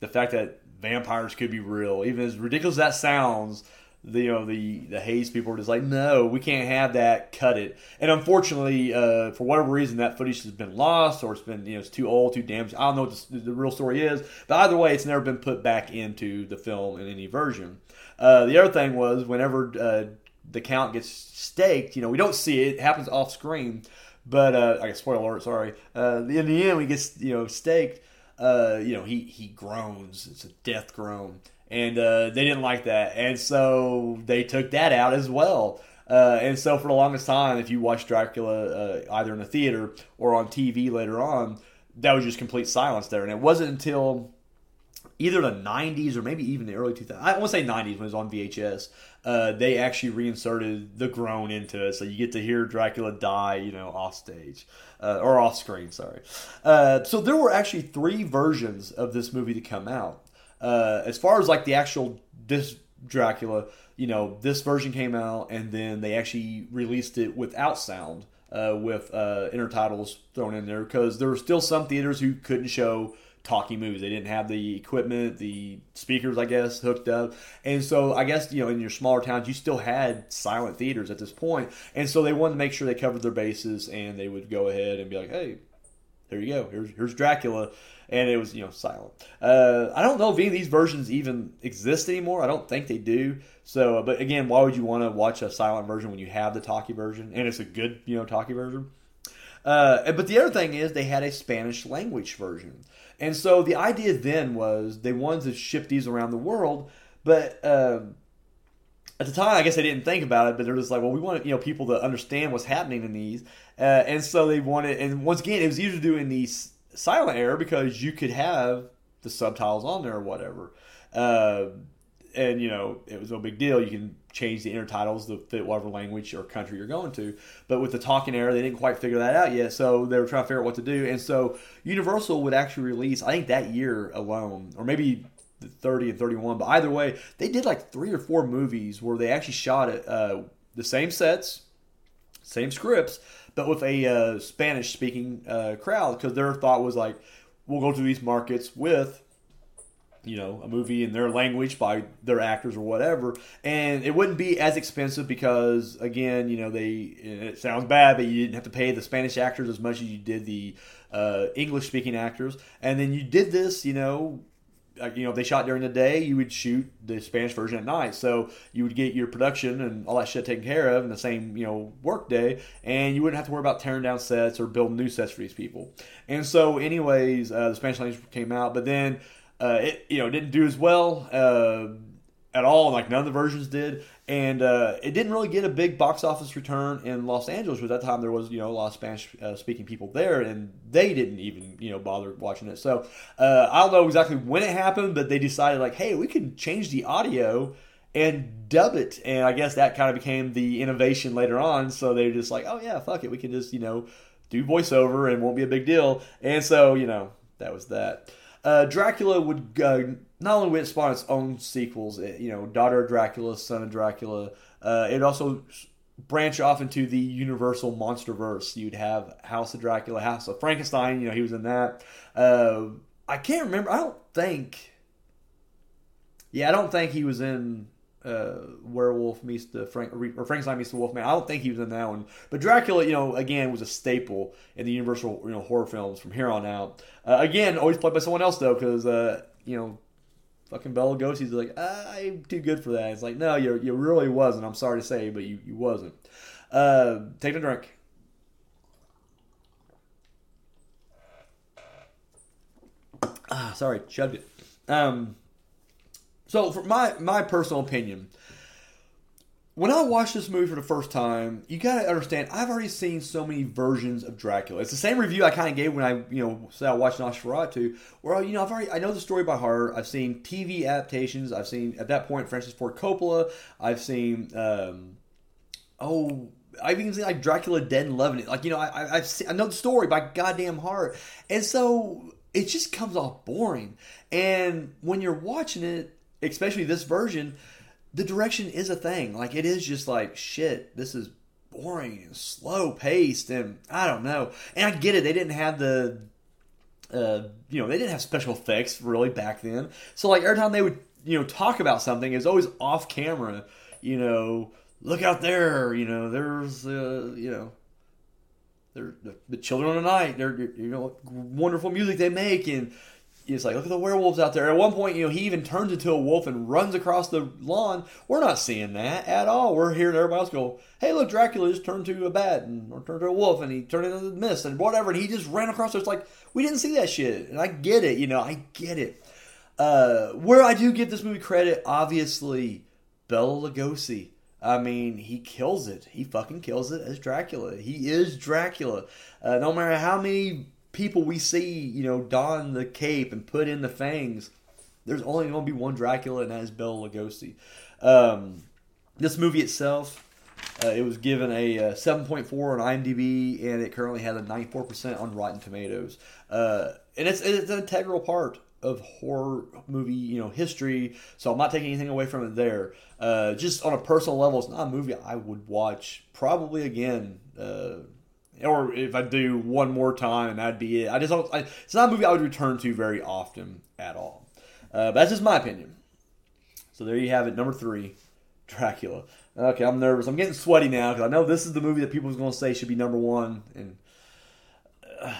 the fact that vampires could be real. Even as ridiculous as that sounds, the you know the the Hays people are just like, no, we can't have that. Cut it. And unfortunately, uh, for whatever reason, that footage has been lost, or it's been you know it's too old, too damaged. I don't know what the, the real story is, but either way, it's never been put back into the film in any version. Uh, the other thing was whenever uh, the count gets staked, you know, we don't see it; it happens off screen. But uh, I guess spoiler alert. Sorry. Uh, in the end, we get you know staked uh, you know, he he groans. It's a death groan, and uh, they didn't like that, and so they took that out as well. Uh, and so for the longest time, if you watch Dracula uh, either in the theater or on TV later on, that was just complete silence there. And it wasn't until either the 90s or maybe even the early 2000s. I want to say 90s when it was on VHS. Uh, they actually reinserted the groan into it, so you get to hear Dracula die, you know, off stage uh, or off screen. Sorry. Uh, so there were actually three versions of this movie to come out. Uh, as far as like the actual this Dracula, you know, this version came out, and then they actually released it without sound. Uh, with uh, intertitles thrown in there because there were still some theaters who couldn't show talking movies. They didn't have the equipment, the speakers, I guess, hooked up. And so I guess, you know, in your smaller towns, you still had silent theaters at this point. And so they wanted to make sure they covered their bases and they would go ahead and be like, hey, there you go. Here's, here's Dracula. And it was, you know, silent. Uh, I don't know if any of these versions even exist anymore. I don't think they do. So, but again, why would you want to watch a silent version when you have the talkie version? And it's a good, you know, talkie version. Uh, but the other thing is they had a Spanish language version. And so the idea then was they wanted to ship these around the world, but um, at the time, I guess they didn't think about it, but they're just like, well, we want you know people to understand what's happening in these, uh, and so they wanted. And once again, it was easier to do in the silent era because you could have the subtitles on there or whatever, uh, and you know it was no big deal. You can change the intertitles to fit whatever language or country you're going to. But with the talking era, they didn't quite figure that out yet, so they were trying to figure out what to do. And so Universal would actually release, I think that year alone, or maybe 30 and 31, but either way, they did like three or four movies where they actually shot it uh, the same sets, same scripts, but with a uh, Spanish speaking uh, crowd because their thought was like, we'll go to these markets with you know a movie in their language by their actors or whatever and it wouldn't be as expensive because again you know they it sounds bad but you didn't have to pay the spanish actors as much as you did the uh, english speaking actors and then you did this you know you know, if they shot during the day, you would shoot the Spanish version at night. So you would get your production and all that shit taken care of in the same, you know, work day, and you wouldn't have to worry about tearing down sets or building new sets for these people. And so, anyways, uh, the Spanish language came out, but then uh, it, you know, didn't do as well. Uh, at all. Like none of the versions did, and uh, it didn't really get a big box office return in Los Angeles. Because at that time, there was you know a lot of Spanish uh, speaking people there, and they didn't even you know bother watching it. So uh, I don't know exactly when it happened, but they decided like, hey, we can change the audio and dub it, and I guess that kind of became the innovation later on. So they were just like, oh yeah, fuck it, we can just you know do voiceover and won't be a big deal. And so you know that was that. Uh, Dracula would uh, not only would spawn its own sequels, you know, Daughter of Dracula, Son of Dracula. Uh, it also branch off into the Universal monster verse. You'd have House of Dracula, House of Frankenstein. You know, he was in that. Uh, I can't remember. I don't think. Yeah, I don't think he was in uh, Werewolf meets the Frank or Frankenstein meets the Wolfman. I don't think he was in that one, but Dracula, you know, again was a staple in the Universal you know horror films from here on out. Uh, again, always played by someone else though, because uh, you know fucking Bela Lugosi's like, I'm too good for that. It's like, no, you you really wasn't. I'm sorry to say, but you, you wasn't. Uh, take a drink. Ah, sorry, chugged it. Um, so, for my my personal opinion, when I watched this movie for the first time, you got to understand, I've already seen so many versions of Dracula. It's the same review I kind of gave when I, you know, said I watched Nosferatu, where, you know, I've already, I know the story by heart. I've seen TV adaptations. I've seen, at that point, Francis Ford Coppola. I've seen, um, oh, I've even seen like Dracula Dead and Loving It. Like, you know, I, I've seen, I know the story by goddamn heart. And so it just comes off boring. And when you're watching it, especially this version, the direction is a thing. Like it is just like shit. This is boring and slow paced, and I don't know. And I get it. They didn't have the, uh, you know, they didn't have special effects really back then. So like every time they would, you know, talk about something, it's always off camera. You know, look out there. You know, there's, uh, you know. They're, the children of the night. They're you know wonderful music they make, and it's like, look at the werewolves out there. At one point, you know, he even turns into a wolf and runs across the lawn. We're not seeing that at all. We're hearing everybody else go, hey, look, Dracula just turned to a bat and or turned to a wolf and he turned into the mist and whatever. And he just ran across. It's like, we didn't see that shit. And I get it, you know, I get it. Uh, where I do give this movie credit, obviously, Bela Lugosi. I mean, he kills it. He fucking kills it as Dracula. He is Dracula. Uh, no matter how many people we see, you know, don the cape and put in the fangs, there's only going to be one Dracula, and that is Bela Lugosi. Um, this movie itself, uh, it was given a uh, 7.4 on IMDb, and it currently has a 94% on Rotten Tomatoes. Uh, and it's, it's an integral part of horror movie, you know, history. So I'm not taking anything away from it there. Uh, just on a personal level, it's not a movie I would watch probably again uh, or if I do one more time, and that'd be it. I just don't. I, it's not a movie I would return to very often at all. Uh, that's just my opinion. So there you have it, number three, Dracula. Okay, I'm nervous. I'm getting sweaty now because I know this is the movie that people are going to say should be number one, and, uh,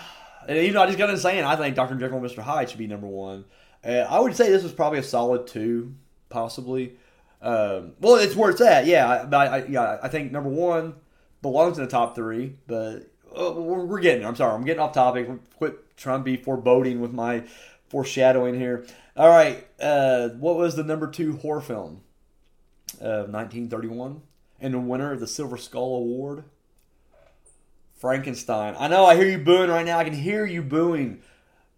and you know I just got in saying I think Doctor Jekyll and Mister Hyde should be number one. Uh, I would say this was probably a solid two, possibly. Um, well, it's where it's at. Yeah, I, I, yeah, I think number one belongs in the top three, but uh, we're, we're, getting there. I'm sorry, I'm getting off topic. Quit trying to be foreboding with my foreshadowing here. All right, uh, what was the number two horror film of 1931 and the winner of the Silver Skull Award? Frankenstein. I know. I hear you booing right now. I can hear you booing.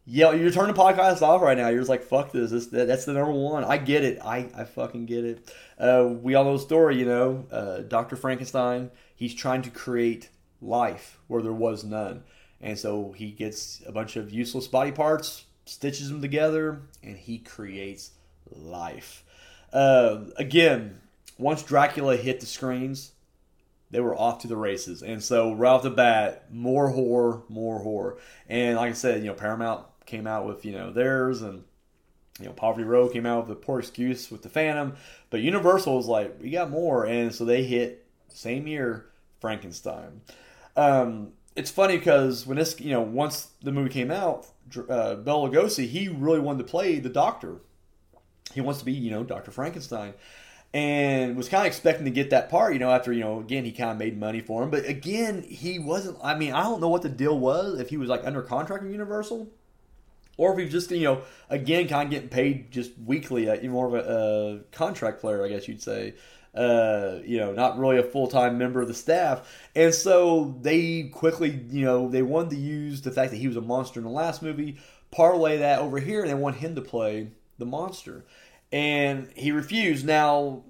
yeah, you're turning the podcast off right now. You're just like, fuck this. this that's the number one. I get it. I, I fucking get it. Uh, we all know the story, you know. Uh, Dr. Frankenstein, he's trying to create life where there was none. And so he gets a bunch of useless body parts, stitches them together, and he creates life. Uh, again, once Dracula hit the screens, they were off to the races. And so right off the bat, more horror, more horror. And like I said, you know, Paramount came out with, you know, theirs and you know, Poverty Row came out with a poor excuse with the Phantom, but Universal was like, we got more, and so they hit same year Frankenstein. Um, it's funny because when this, you know, once the movie came out, uh, Bela Lugosi, he really wanted to play the Doctor. He wants to be, you know, Doctor Frankenstein, and was kind of expecting to get that part, you know, after you know, again, he kind of made money for him, but again, he wasn't. I mean, I don't know what the deal was if he was like under contract with Universal or if he's just you know again kind of getting paid just weekly, uh, more of a uh, contract player, I guess you'd say. Uh, you know, not really a full time member of the staff, and so they quickly, you know, they wanted to use the fact that he was a monster in the last movie, parlay that over here, and they want him to play the monster, and he refused. Now,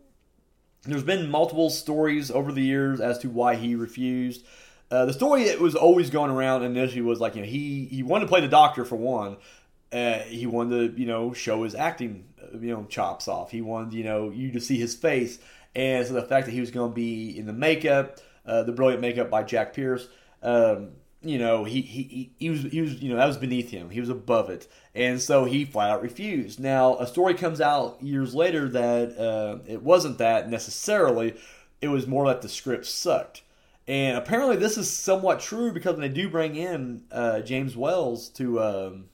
there's been multiple stories over the years as to why he refused. Uh, the story that was always going around initially was like you know he he wanted to play the doctor for one, uh, he wanted to, you know, show his acting, uh, you know, chops off. He wanted, you know, you to see his face, and so the fact that he was going to be in the makeup, uh, the brilliant makeup by Jack Pierce, um, you know, he, he he was he was you know that was beneath him. He was above it, and so he flat out refused. Now a story comes out years later that uh, it wasn't that necessarily. It was more like the script sucked. And apparently, this is somewhat true because when they do bring in uh, James Wells to um,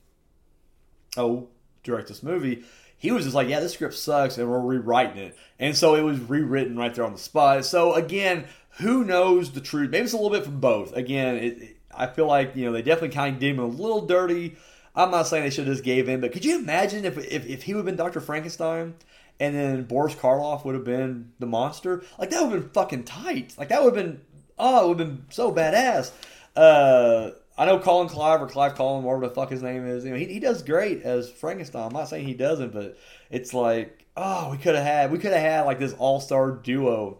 oh, direct this movie, he was just like, yeah, this script sucks, and we're rewriting it. And so it was rewritten right there on the spot. So again, who knows the truth? Maybe it's a little bit from both. Again, it, it, I feel like you know they definitely kind of did him a little dirty. I'm not saying they should have just gave in, but could you imagine if if, if he would have been Doctor Frankenstein? And then Boris Karloff would have been the monster. Like that would have been fucking tight. Like that would have been oh, it would have been so badass. Uh, I know Colin Clive or Clive Colin, whatever the fuck his name is. You know, he, he does great as Frankenstein. I'm not saying he doesn't, but it's like, oh, we could have had we could have had like this all star duo.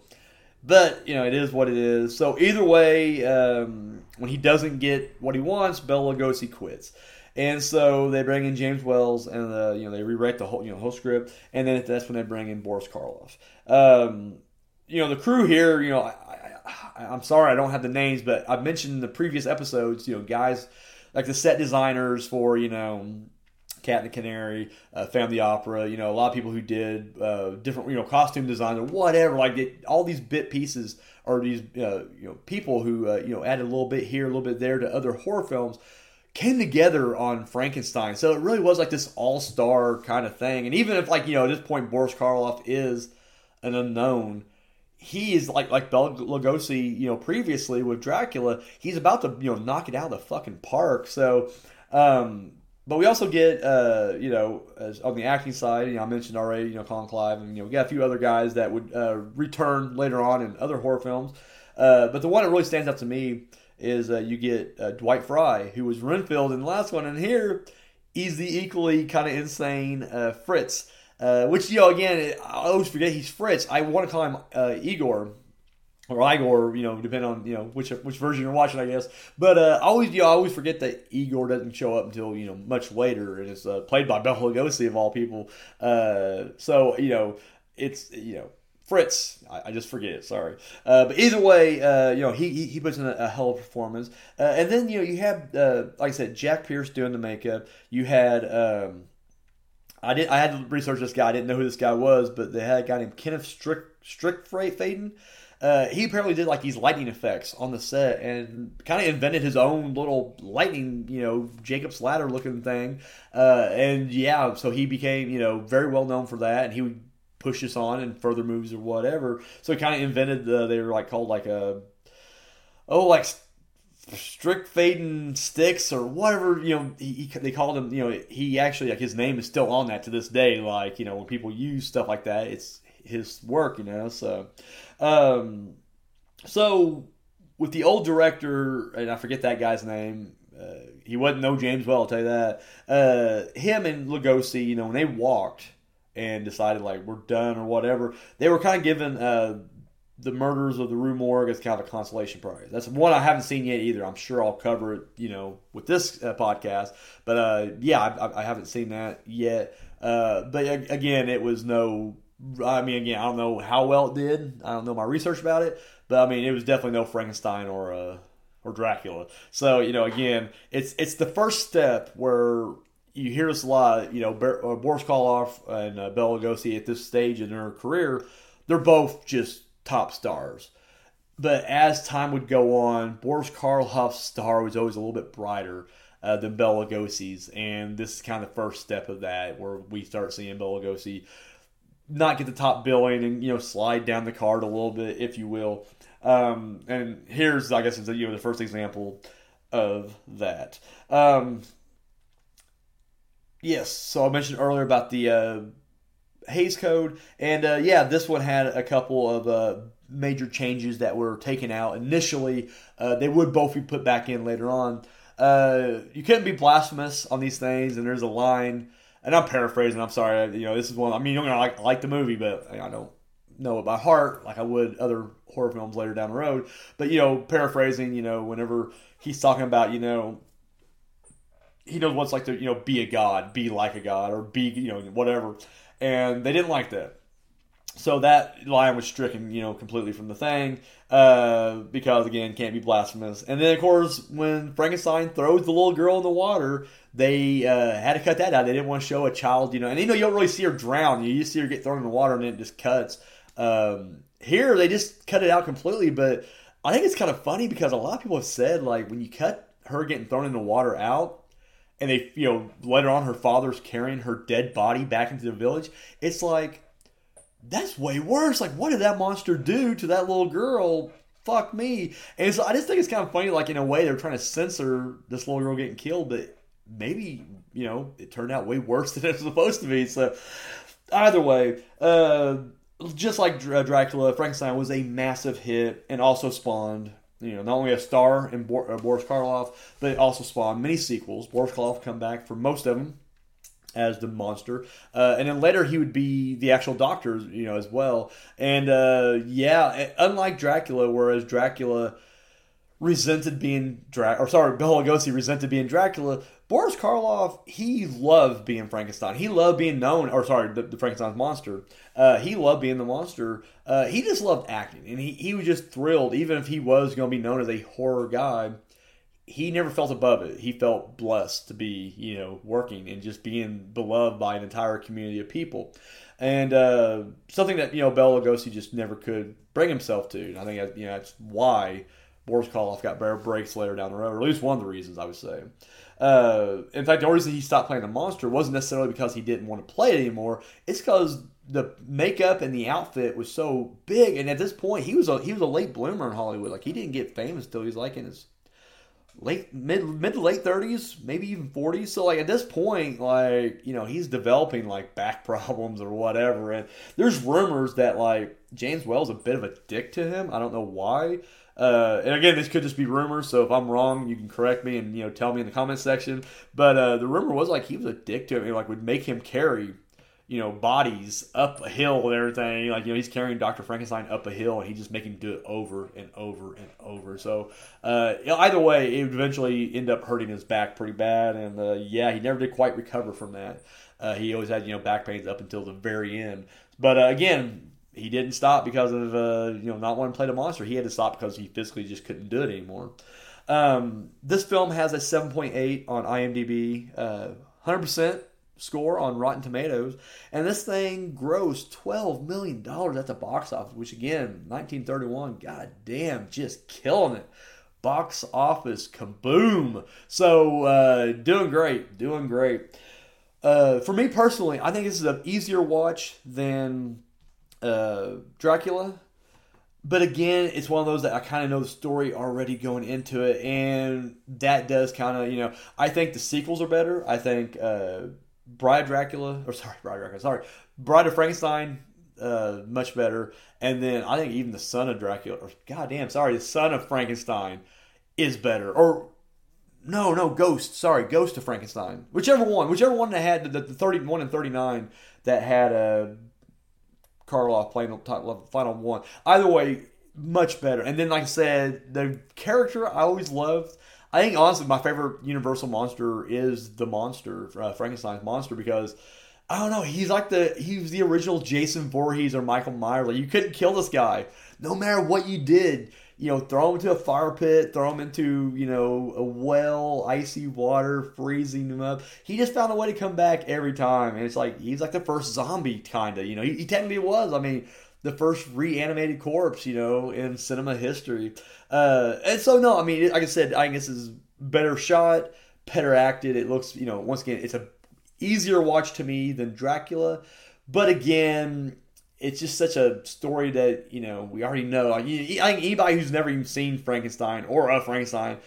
But you know, it is what it is. So either way, um, when he doesn't get what he wants, Bela Lugosi quits. And so they bring in James Wells, and uh, you know they rewrite the whole you know whole script, and then that's when they bring in Boris Karloff. Um, you know the crew here, you know, I, I'm sorry I don't have the names, but I've mentioned in the previous episodes, you know, guys like the set designers for, you know, Cat and the Canary, uh, Family Opera, you know, a lot of people who did uh, different, you know, costume design or whatever, like it, all these bit pieces are these, uh, you know, people who, uh, you know, added a little bit here, a little bit there to other horror films came together on Frankenstein. So it really was like this all star kind of thing. And even if, like, you know, at this point, Boris Karloff is an unknown, he is like like Bela Lugosi, you know, previously with Dracula. He's about to you know knock it out of the fucking park. So, um, but we also get uh, you know on the acting side. You know, I mentioned already. You know, Colin Clive, and you know, we got a few other guys that would uh, return later on in other horror films. Uh, but the one that really stands out to me is uh, you get uh, Dwight Frye, who was Renfield in the last one, and here he's the equally kind of insane uh, Fritz. Uh, which you know, again, I always forget he's Fritz. I want to call him uh, Igor or Igor, you know, depending on you know which which version you're watching, I guess. But uh, I always you know, I always forget that Igor doesn't show up until you know much later, and it's uh, played by Bela Lugosi of all people. Uh, so you know, it's you know. Fritz, I, just forget it. Sorry, uh, but either way, uh, you know he, he, he puts in a, a hell of a performance, uh, and then you know you have uh, like I said, Jack Pierce doing the makeup. You had um, I did. I had to research this guy. I didn't know who this guy was, but they had a guy named Kenneth Strick Strick Strickfaden. Uh, he apparently did like these lightning effects on the set and kind of invented his own little lightning, you know, Jacob's ladder looking thing. Uh, and yeah, so he became, you know, very well known for that. And he would push this on in further movies or whatever. So he kind of invented the, they were like called like a, oh, like Strickfaden sticks or whatever you know he, he, they called him you know he actually like his name is still on that to this day like you know when people use stuff like that it's his work you know so um so with the old director and I forget that guy's name Uh, he wasn't no James Whale, I'll tell you that. Uh, him and Lugosi, you know, when they walked and decided like we're done or whatever, they were kind of given uh, the murders of the Rue Morgue as kind of a consolation prize. That's one I haven't seen yet either. I'm sure I'll cover it, you know, with this uh, podcast. But uh, yeah, I, I, haven't seen that yet. Uh, but again, it was no. I mean, again, I don't know how well it did. I don't know my research about it, but I mean, it was definitely no Frankenstein or uh, or Dracula. So you know, again, it's it's the first step where you hear this a lot. You know, uh, Boris Karloff and uh, Bela Lugosi at this stage in their career, they're both just top stars. But as time would go on, Boris Karloff's star was always a little bit brighter uh, than Bela Lugosi's, and this is kind of the first step of that, where we start seeing Bela Lugosi not get the top billing and you know slide down the card a little bit, if you will. Um, and here's, I guess, you know the first example of that. Um, yes, so I mentioned earlier about the uh, Hays Code, and uh, yeah, this one had a couple of uh, major changes that were taken out initially. Uh, they would both be put back in later on. Uh, you couldn't be blasphemous on these things, and there's a line, and I'm paraphrasing. I'm sorry, you know this is one. I mean, you're gonna like like the movie, but I don't know it by heart like I would other horror films later down the road. But you know, paraphrasing, you know, whenever he's talking about, you know, he knows what's like to you know be a god, be like a god, or be you know whatever and they didn't like that. So that line was stricken, you know, completely from the thing uh, because again, can't be blasphemous. And then of course, when Frankenstein throws the little girl in the water, they uh, had to cut that out. They didn't want to show a child, you know, and you know you don't really see her drown. You just see her get thrown in the water and it just cuts. Um, here they just cut it out completely, but I think it's kind of funny because a lot of people have said like when you cut her getting thrown in the water out, and they you know later on her father's carrying her dead body back into the village it's like that's way worse. Like what did that monster do to that little girl? Fuck me. And so i just think it's kind of funny like in a way they're trying to censor this little girl getting killed but maybe you know it turned out way worse than it was supposed to be. So either way uh just like Dracula, Frankenstein was a massive hit and also spawned you know, not only a star in uh, Boris Karloff, but it also spawned many sequels. Boris Karloff come back for most of them as the monster, uh, and then later he would be the actual doctor, you know, as well. And uh, yeah, unlike Dracula, whereas Dracula resented being Dracula, or sorry, Bela Lugosi resented being Dracula. Boris Karloff, he loved being Frankenstein. He loved being known, or sorry, the, the Frankenstein's monster. Uh, he loved being the monster. Uh, he just loved acting, and he, he was just thrilled, even if he was going to be known as a horror guy. He never felt above it. He felt blessed to be, you know, working and just being beloved by an entire community of people, and uh, something that you know Bela Lugosi just never could bring himself to. And I think you know that's why Boris Karloff got better breaks later down the road, or at least one of the reasons I would say. Uh, in fact, the reason he stopped playing the monster wasn't necessarily because he didn't want to play it anymore. It's because the makeup and the outfit was so big, and at this point, he was a he was a late bloomer in Hollywood. Like he didn't get famous till he was like in his late mid mid to late thirties, maybe even forties. So like at this point, like you know, he's developing like back problems or whatever. And there's rumors that like James Whale's a bit of a dick to him. I don't know why. Uh, and again, this could just be rumors. So if I'm wrong, you can correct me and you know tell me in the comment section. But uh, the rumor was like he was a dick to him, like would make him carry you know, bodies up a hill and everything. Like, you know, he's carrying Dr. Frankenstein up a hill and he just making him do it over and over and over. So, uh, either way, it would eventually end up hurting his back pretty bad. And, uh, yeah, he never did quite recover from that. Uh, he always had, you know, back pains up until the very end. But, uh, again, he didn't stop because of, uh, you know, not wanting to play the monster. He had to stop because he physically just couldn't do it anymore. Um, this film has a 7.8 on IMDb, 100% uh, score on Rotten Tomatoes, and this thing grossed twelve million dollars at the box office, which again, 1931, god damn, just killing it. Box office kaboom! So uh, doing great, doing great. Uh, for me personally, I think this is an easier watch than uh, Dracula. But again, it's one of those that I kind of know the story already going into it, and that does kind of, you know, I think the sequels are better. I think uh, Bride Dracula, or sorry, Bride Dracula, sorry, Bride of Frankenstein, uh, much better. And then I think even the Son of Dracula, or goddamn, sorry, the Son of Frankenstein is better. Or no, no, Ghost. Sorry, Ghost of Frankenstein. Whichever one, whichever one that had the, the thirty-one and thirty-nine that had uh, Karloff playing the final one. Either way, much better. And then, like I said, the character I always loved. I think honestly, my favorite Universal monster is the monster, uh, Frankenstein's monster, because I don't know, he's like the he was the original Jason Voorhees or Michael Myers. Like you couldn't kill this guy, no matter what you did you know, throw them into a fire pit, throw them into, you know, a well, icy water, freezing them up. He just found a way to come back every time. And it's like, he's like the first zombie, kind of. You know, he, he technically was. I mean, the first reanimated corpse, you know, in cinema history. Uh, and so, no, I mean, like I said, I guess is better shot, better acted. It looks, you know, once again, it's a easier watch to me than Dracula. But again, it's just such a story that you know we already know. Like, I think anybody who's never even seen Frankenstein or a Frankenstein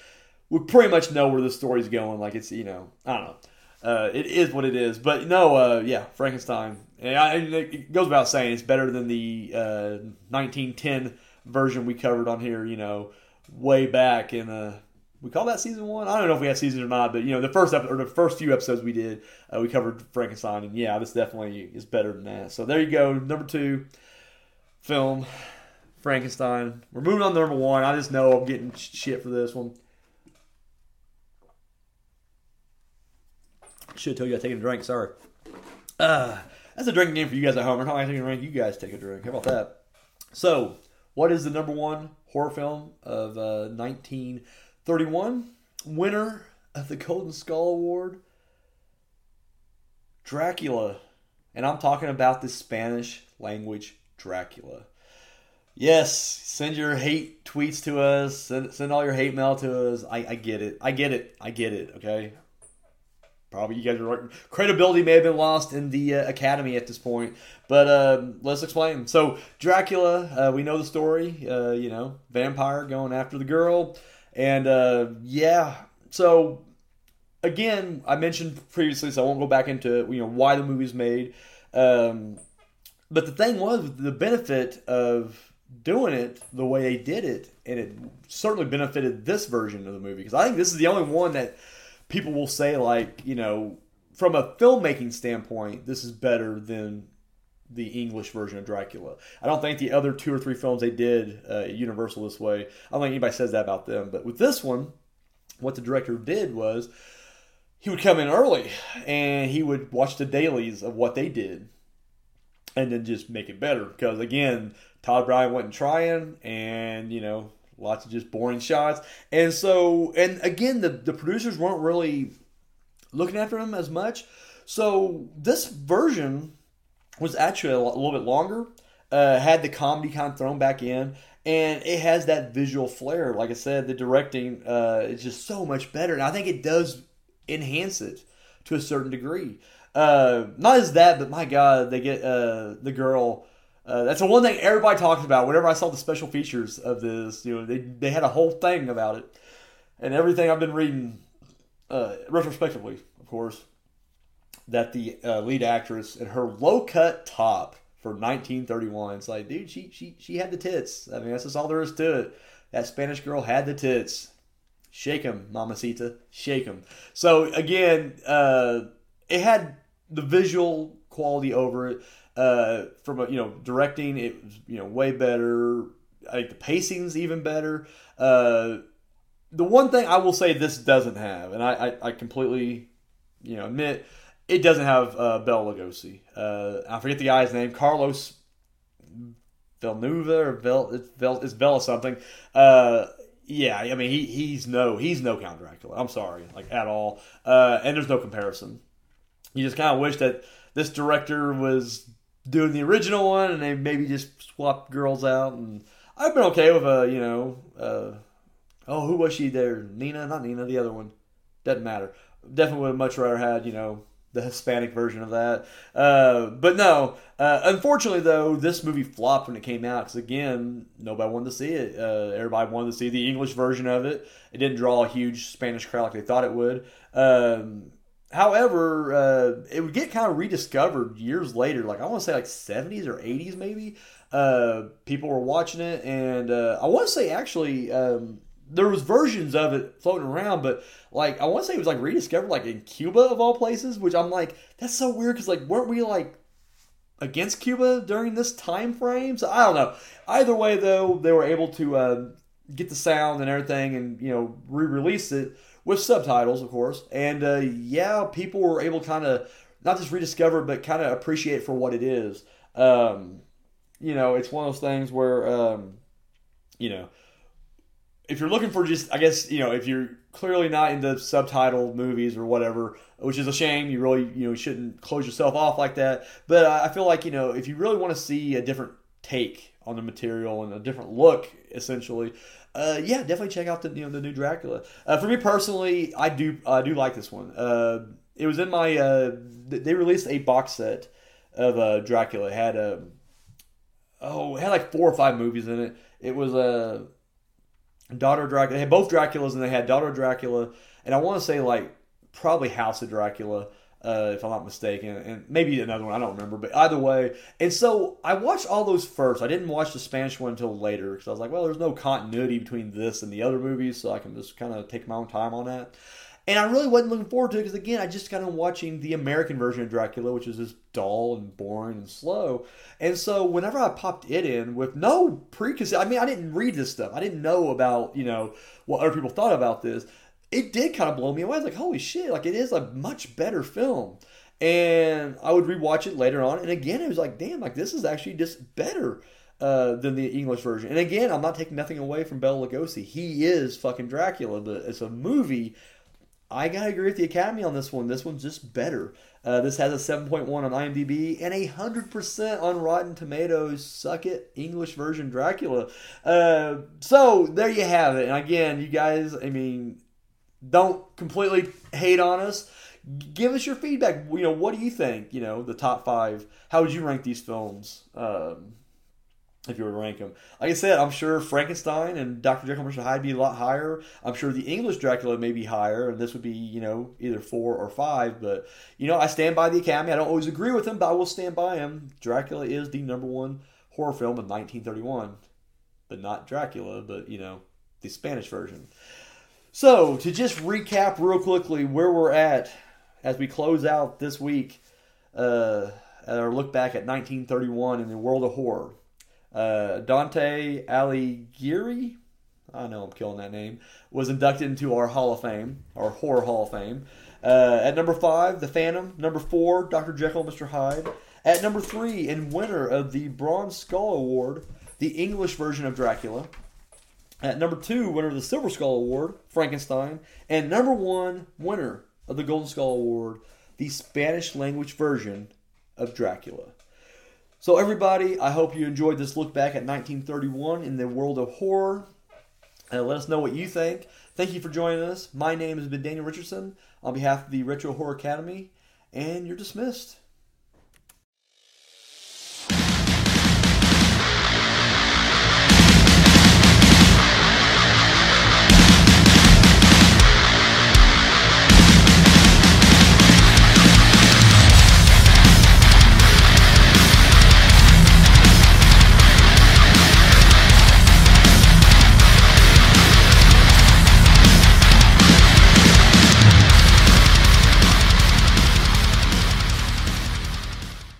would pretty much know where the story's going. Like it's you know I don't know. Uh, it is what it is, but no, uh, yeah, Frankenstein. And, I, and it goes without saying it's better than the uh, 1910 version we covered on here. You know, way back in uh, we call that season one. I don't know if we had season or not, but you know, the first episode, or the first few episodes we did, uh, we covered Frankenstein, and yeah, this definitely is better than that. So there you go, number two film, Frankenstein. We're moving on to number one. I just know I'm getting shit for this one. Should have told you I take a drink. Sorry. Uh, that's a drinking game for you guys at home. Or not take a drink, you guys take a drink. How about that? So, what is the number one horror film of uh, 19- 31, winner of the Golden Skull Award, Dracula. And I'm talking about the Spanish language Dracula. Yes, send your hate tweets to us. Send, send all your hate mail to us. I, I get it. I get it. I get it. Okay. Probably you guys are credibility may have been lost in the uh, academy at this point, but uh, let's explain. So Dracula, uh, we know the story. Uh, you know, vampire going after the girl. And uh, yeah, so again, I mentioned previously, so I won't go back into you know why the movie's made. Um, but the thing was, the benefit of doing it the way they did it, and it certainly benefited this version of the movie because I think this is the only one that people will say like you know from a filmmaking standpoint, this is better than the English version of Dracula. I don't think the other two or three films they did uh, Universal this way. I don't think anybody says that about them. But with this one, what the director did was he would come in early and he would watch the dailies of what they did and then just make it better. Because again, Tod Browning wasn't trying, and you know, lots of just boring shots. And so, and again, the the producers weren't really looking after him as much. So this version was actually a, little bit longer. Uh, had the comedy kind of thrown back in, and it has that visual flair. Like I said, the directing uh, is just so much better, and I think it does enhance it to a certain degree. Uh, not as that, but my God, they get uh, the girl. Uh, that's the one thing everybody talks about. Whenever I saw the special features of this, you know, they they had a whole thing about it, and everything I've been reading, uh, retrospectively, of course, that the uh, lead actress in her low cut top for 1931. It's like, dude, she she she had the tits. I mean, that's just all there is to it. That Spanish girl had the tits. Shake them, Mamacita. Shake them. So again, uh, it had the visual quality over it. Uh, from a, you know directing, it was you know way better. I think the pacing's even better. Uh, the one thing I will say this doesn't have, and I, I, I completely you know admit it doesn't have uh, Bela Lugosi. Uh, I forget the guy's name. Carlos Villeneuve or Vel, it's, Vel, it's Bella something. Uh, yeah, I mean he he's no he's no Count Dracula. I'm sorry, like at all. Uh, and there's no comparison. You just kind of wish that this director was doing the original one, and they maybe just swapped girls out. And I've been okay with a you know, uh, oh who was she there? Nina, not Nina, the other one. Doesn't matter. Definitely would have much rather had you know the Hispanic version of that. Uh, but no, uh, unfortunately though, this movie flopped when it came out because again, nobody wanted to see it. Uh, everybody wanted to see the English version of it. It didn't draw a huge Spanish crowd like they thought it would. Um, however, uh, it would get kind of rediscovered years later. Like I want to say like seventies or eighties maybe. Uh, people were watching it, and uh, I want to say actually. Um, there was versions of it floating around, but like I want to say it was like rediscovered like in Cuba of all places, which I'm like that's so weird because like weren't we like against Cuba during this time frame? So I don't know. Either way, though, they were able to uh, get the sound and everything, and you know re-release it with subtitles, of course. And uh, yeah, people were able kind of not just rediscover, but kind of appreciate for what it is. Um, you know, it's one of those things where um, you know if you're looking for just, I guess, you know, if you're clearly not into subtitled movies or whatever, which is a shame. You really, you know, shouldn't close yourself off like that. But I feel like, you know, if you really want to see a different take on the material and a different look, essentially, uh, yeah, definitely check out the you know the new Dracula. Uh, for me personally, I do I do like this one. Uh, it was in my uh, they released a box set of uh, Dracula. It had a um, oh, it had like four or five movies in it. It was a Daughter Dracula. They had both Draculas and they had Daughter Dracula, and I want to say like probably House of Dracula. Uh, if I'm not mistaken, and maybe another one, I don't remember, but either way. And so I watched all those first. I didn't watch the Spanish one until later because I was like, well, there's no continuity between this and the other movies, so I can just kind of take my own time on that. And I really wasn't looking forward to it because, again, I just got on watching the American version of Dracula, which is just dull and boring and slow. And so whenever I popped it in with no preconcept, I mean, I didn't read this stuff. I didn't know about, you know, what other people thought about this. It did kind of blow me away. I was like, holy shit, like it is a much better film. And I would rewatch it later on. And again, it was like, damn, like this is actually just better. Uh, than the English version. And again, I'm not taking nothing away from Bela Lugosi. He is fucking Dracula, but it's a movie I gotta agree with the Academy on this one. This one's just better. Uh, this has a 7.1 on IMDb and a 100% on Rotten Tomatoes. Suck it, English version Dracula. Uh, so there you have it. And again, you guys, I mean, don't completely hate on us. Give us your feedback. You know, what do you think? You know, the top five. How would you rank these films? Um, if you were to rank them. Like I said, I'm sure Frankenstein and Dr. Jekyll and Mr. Hyde be a lot higher. I'm sure the English Dracula may be higher, and this would be, you know, either four or five. But, you know, I stand by the Academy. I don't always agree with them, but I will stand by him. Dracula is the number one horror film of 1931. But not Dracula, but, you know, the Spanish version. So, to just recap real quickly where we're at as we close out this week, uh, or look back at 1931 in the world of horror. Uh, Dante Alighieri, I know I'm killing that name, was inducted into our Hall of Fame, our Horror Hall of Fame. Uh, at number five, The Phantom. Number four, Dr. Jekyll and Mr. Hyde. At number three, and winner of the Bronze Skull Award, the English version of Dracula. At number two, winner of the Silver Skull Award, Frankenstein. And number one, winner of the Golden Skull Award, the Spanish language version of Dracula. So, everybody, I hope you enjoyed this look back at 1931 in the world of horror. Uh, let us know what you think. Thank you for joining us. My name has been Daniel Richardson on behalf of the Retro Horror Academy, and you're dismissed.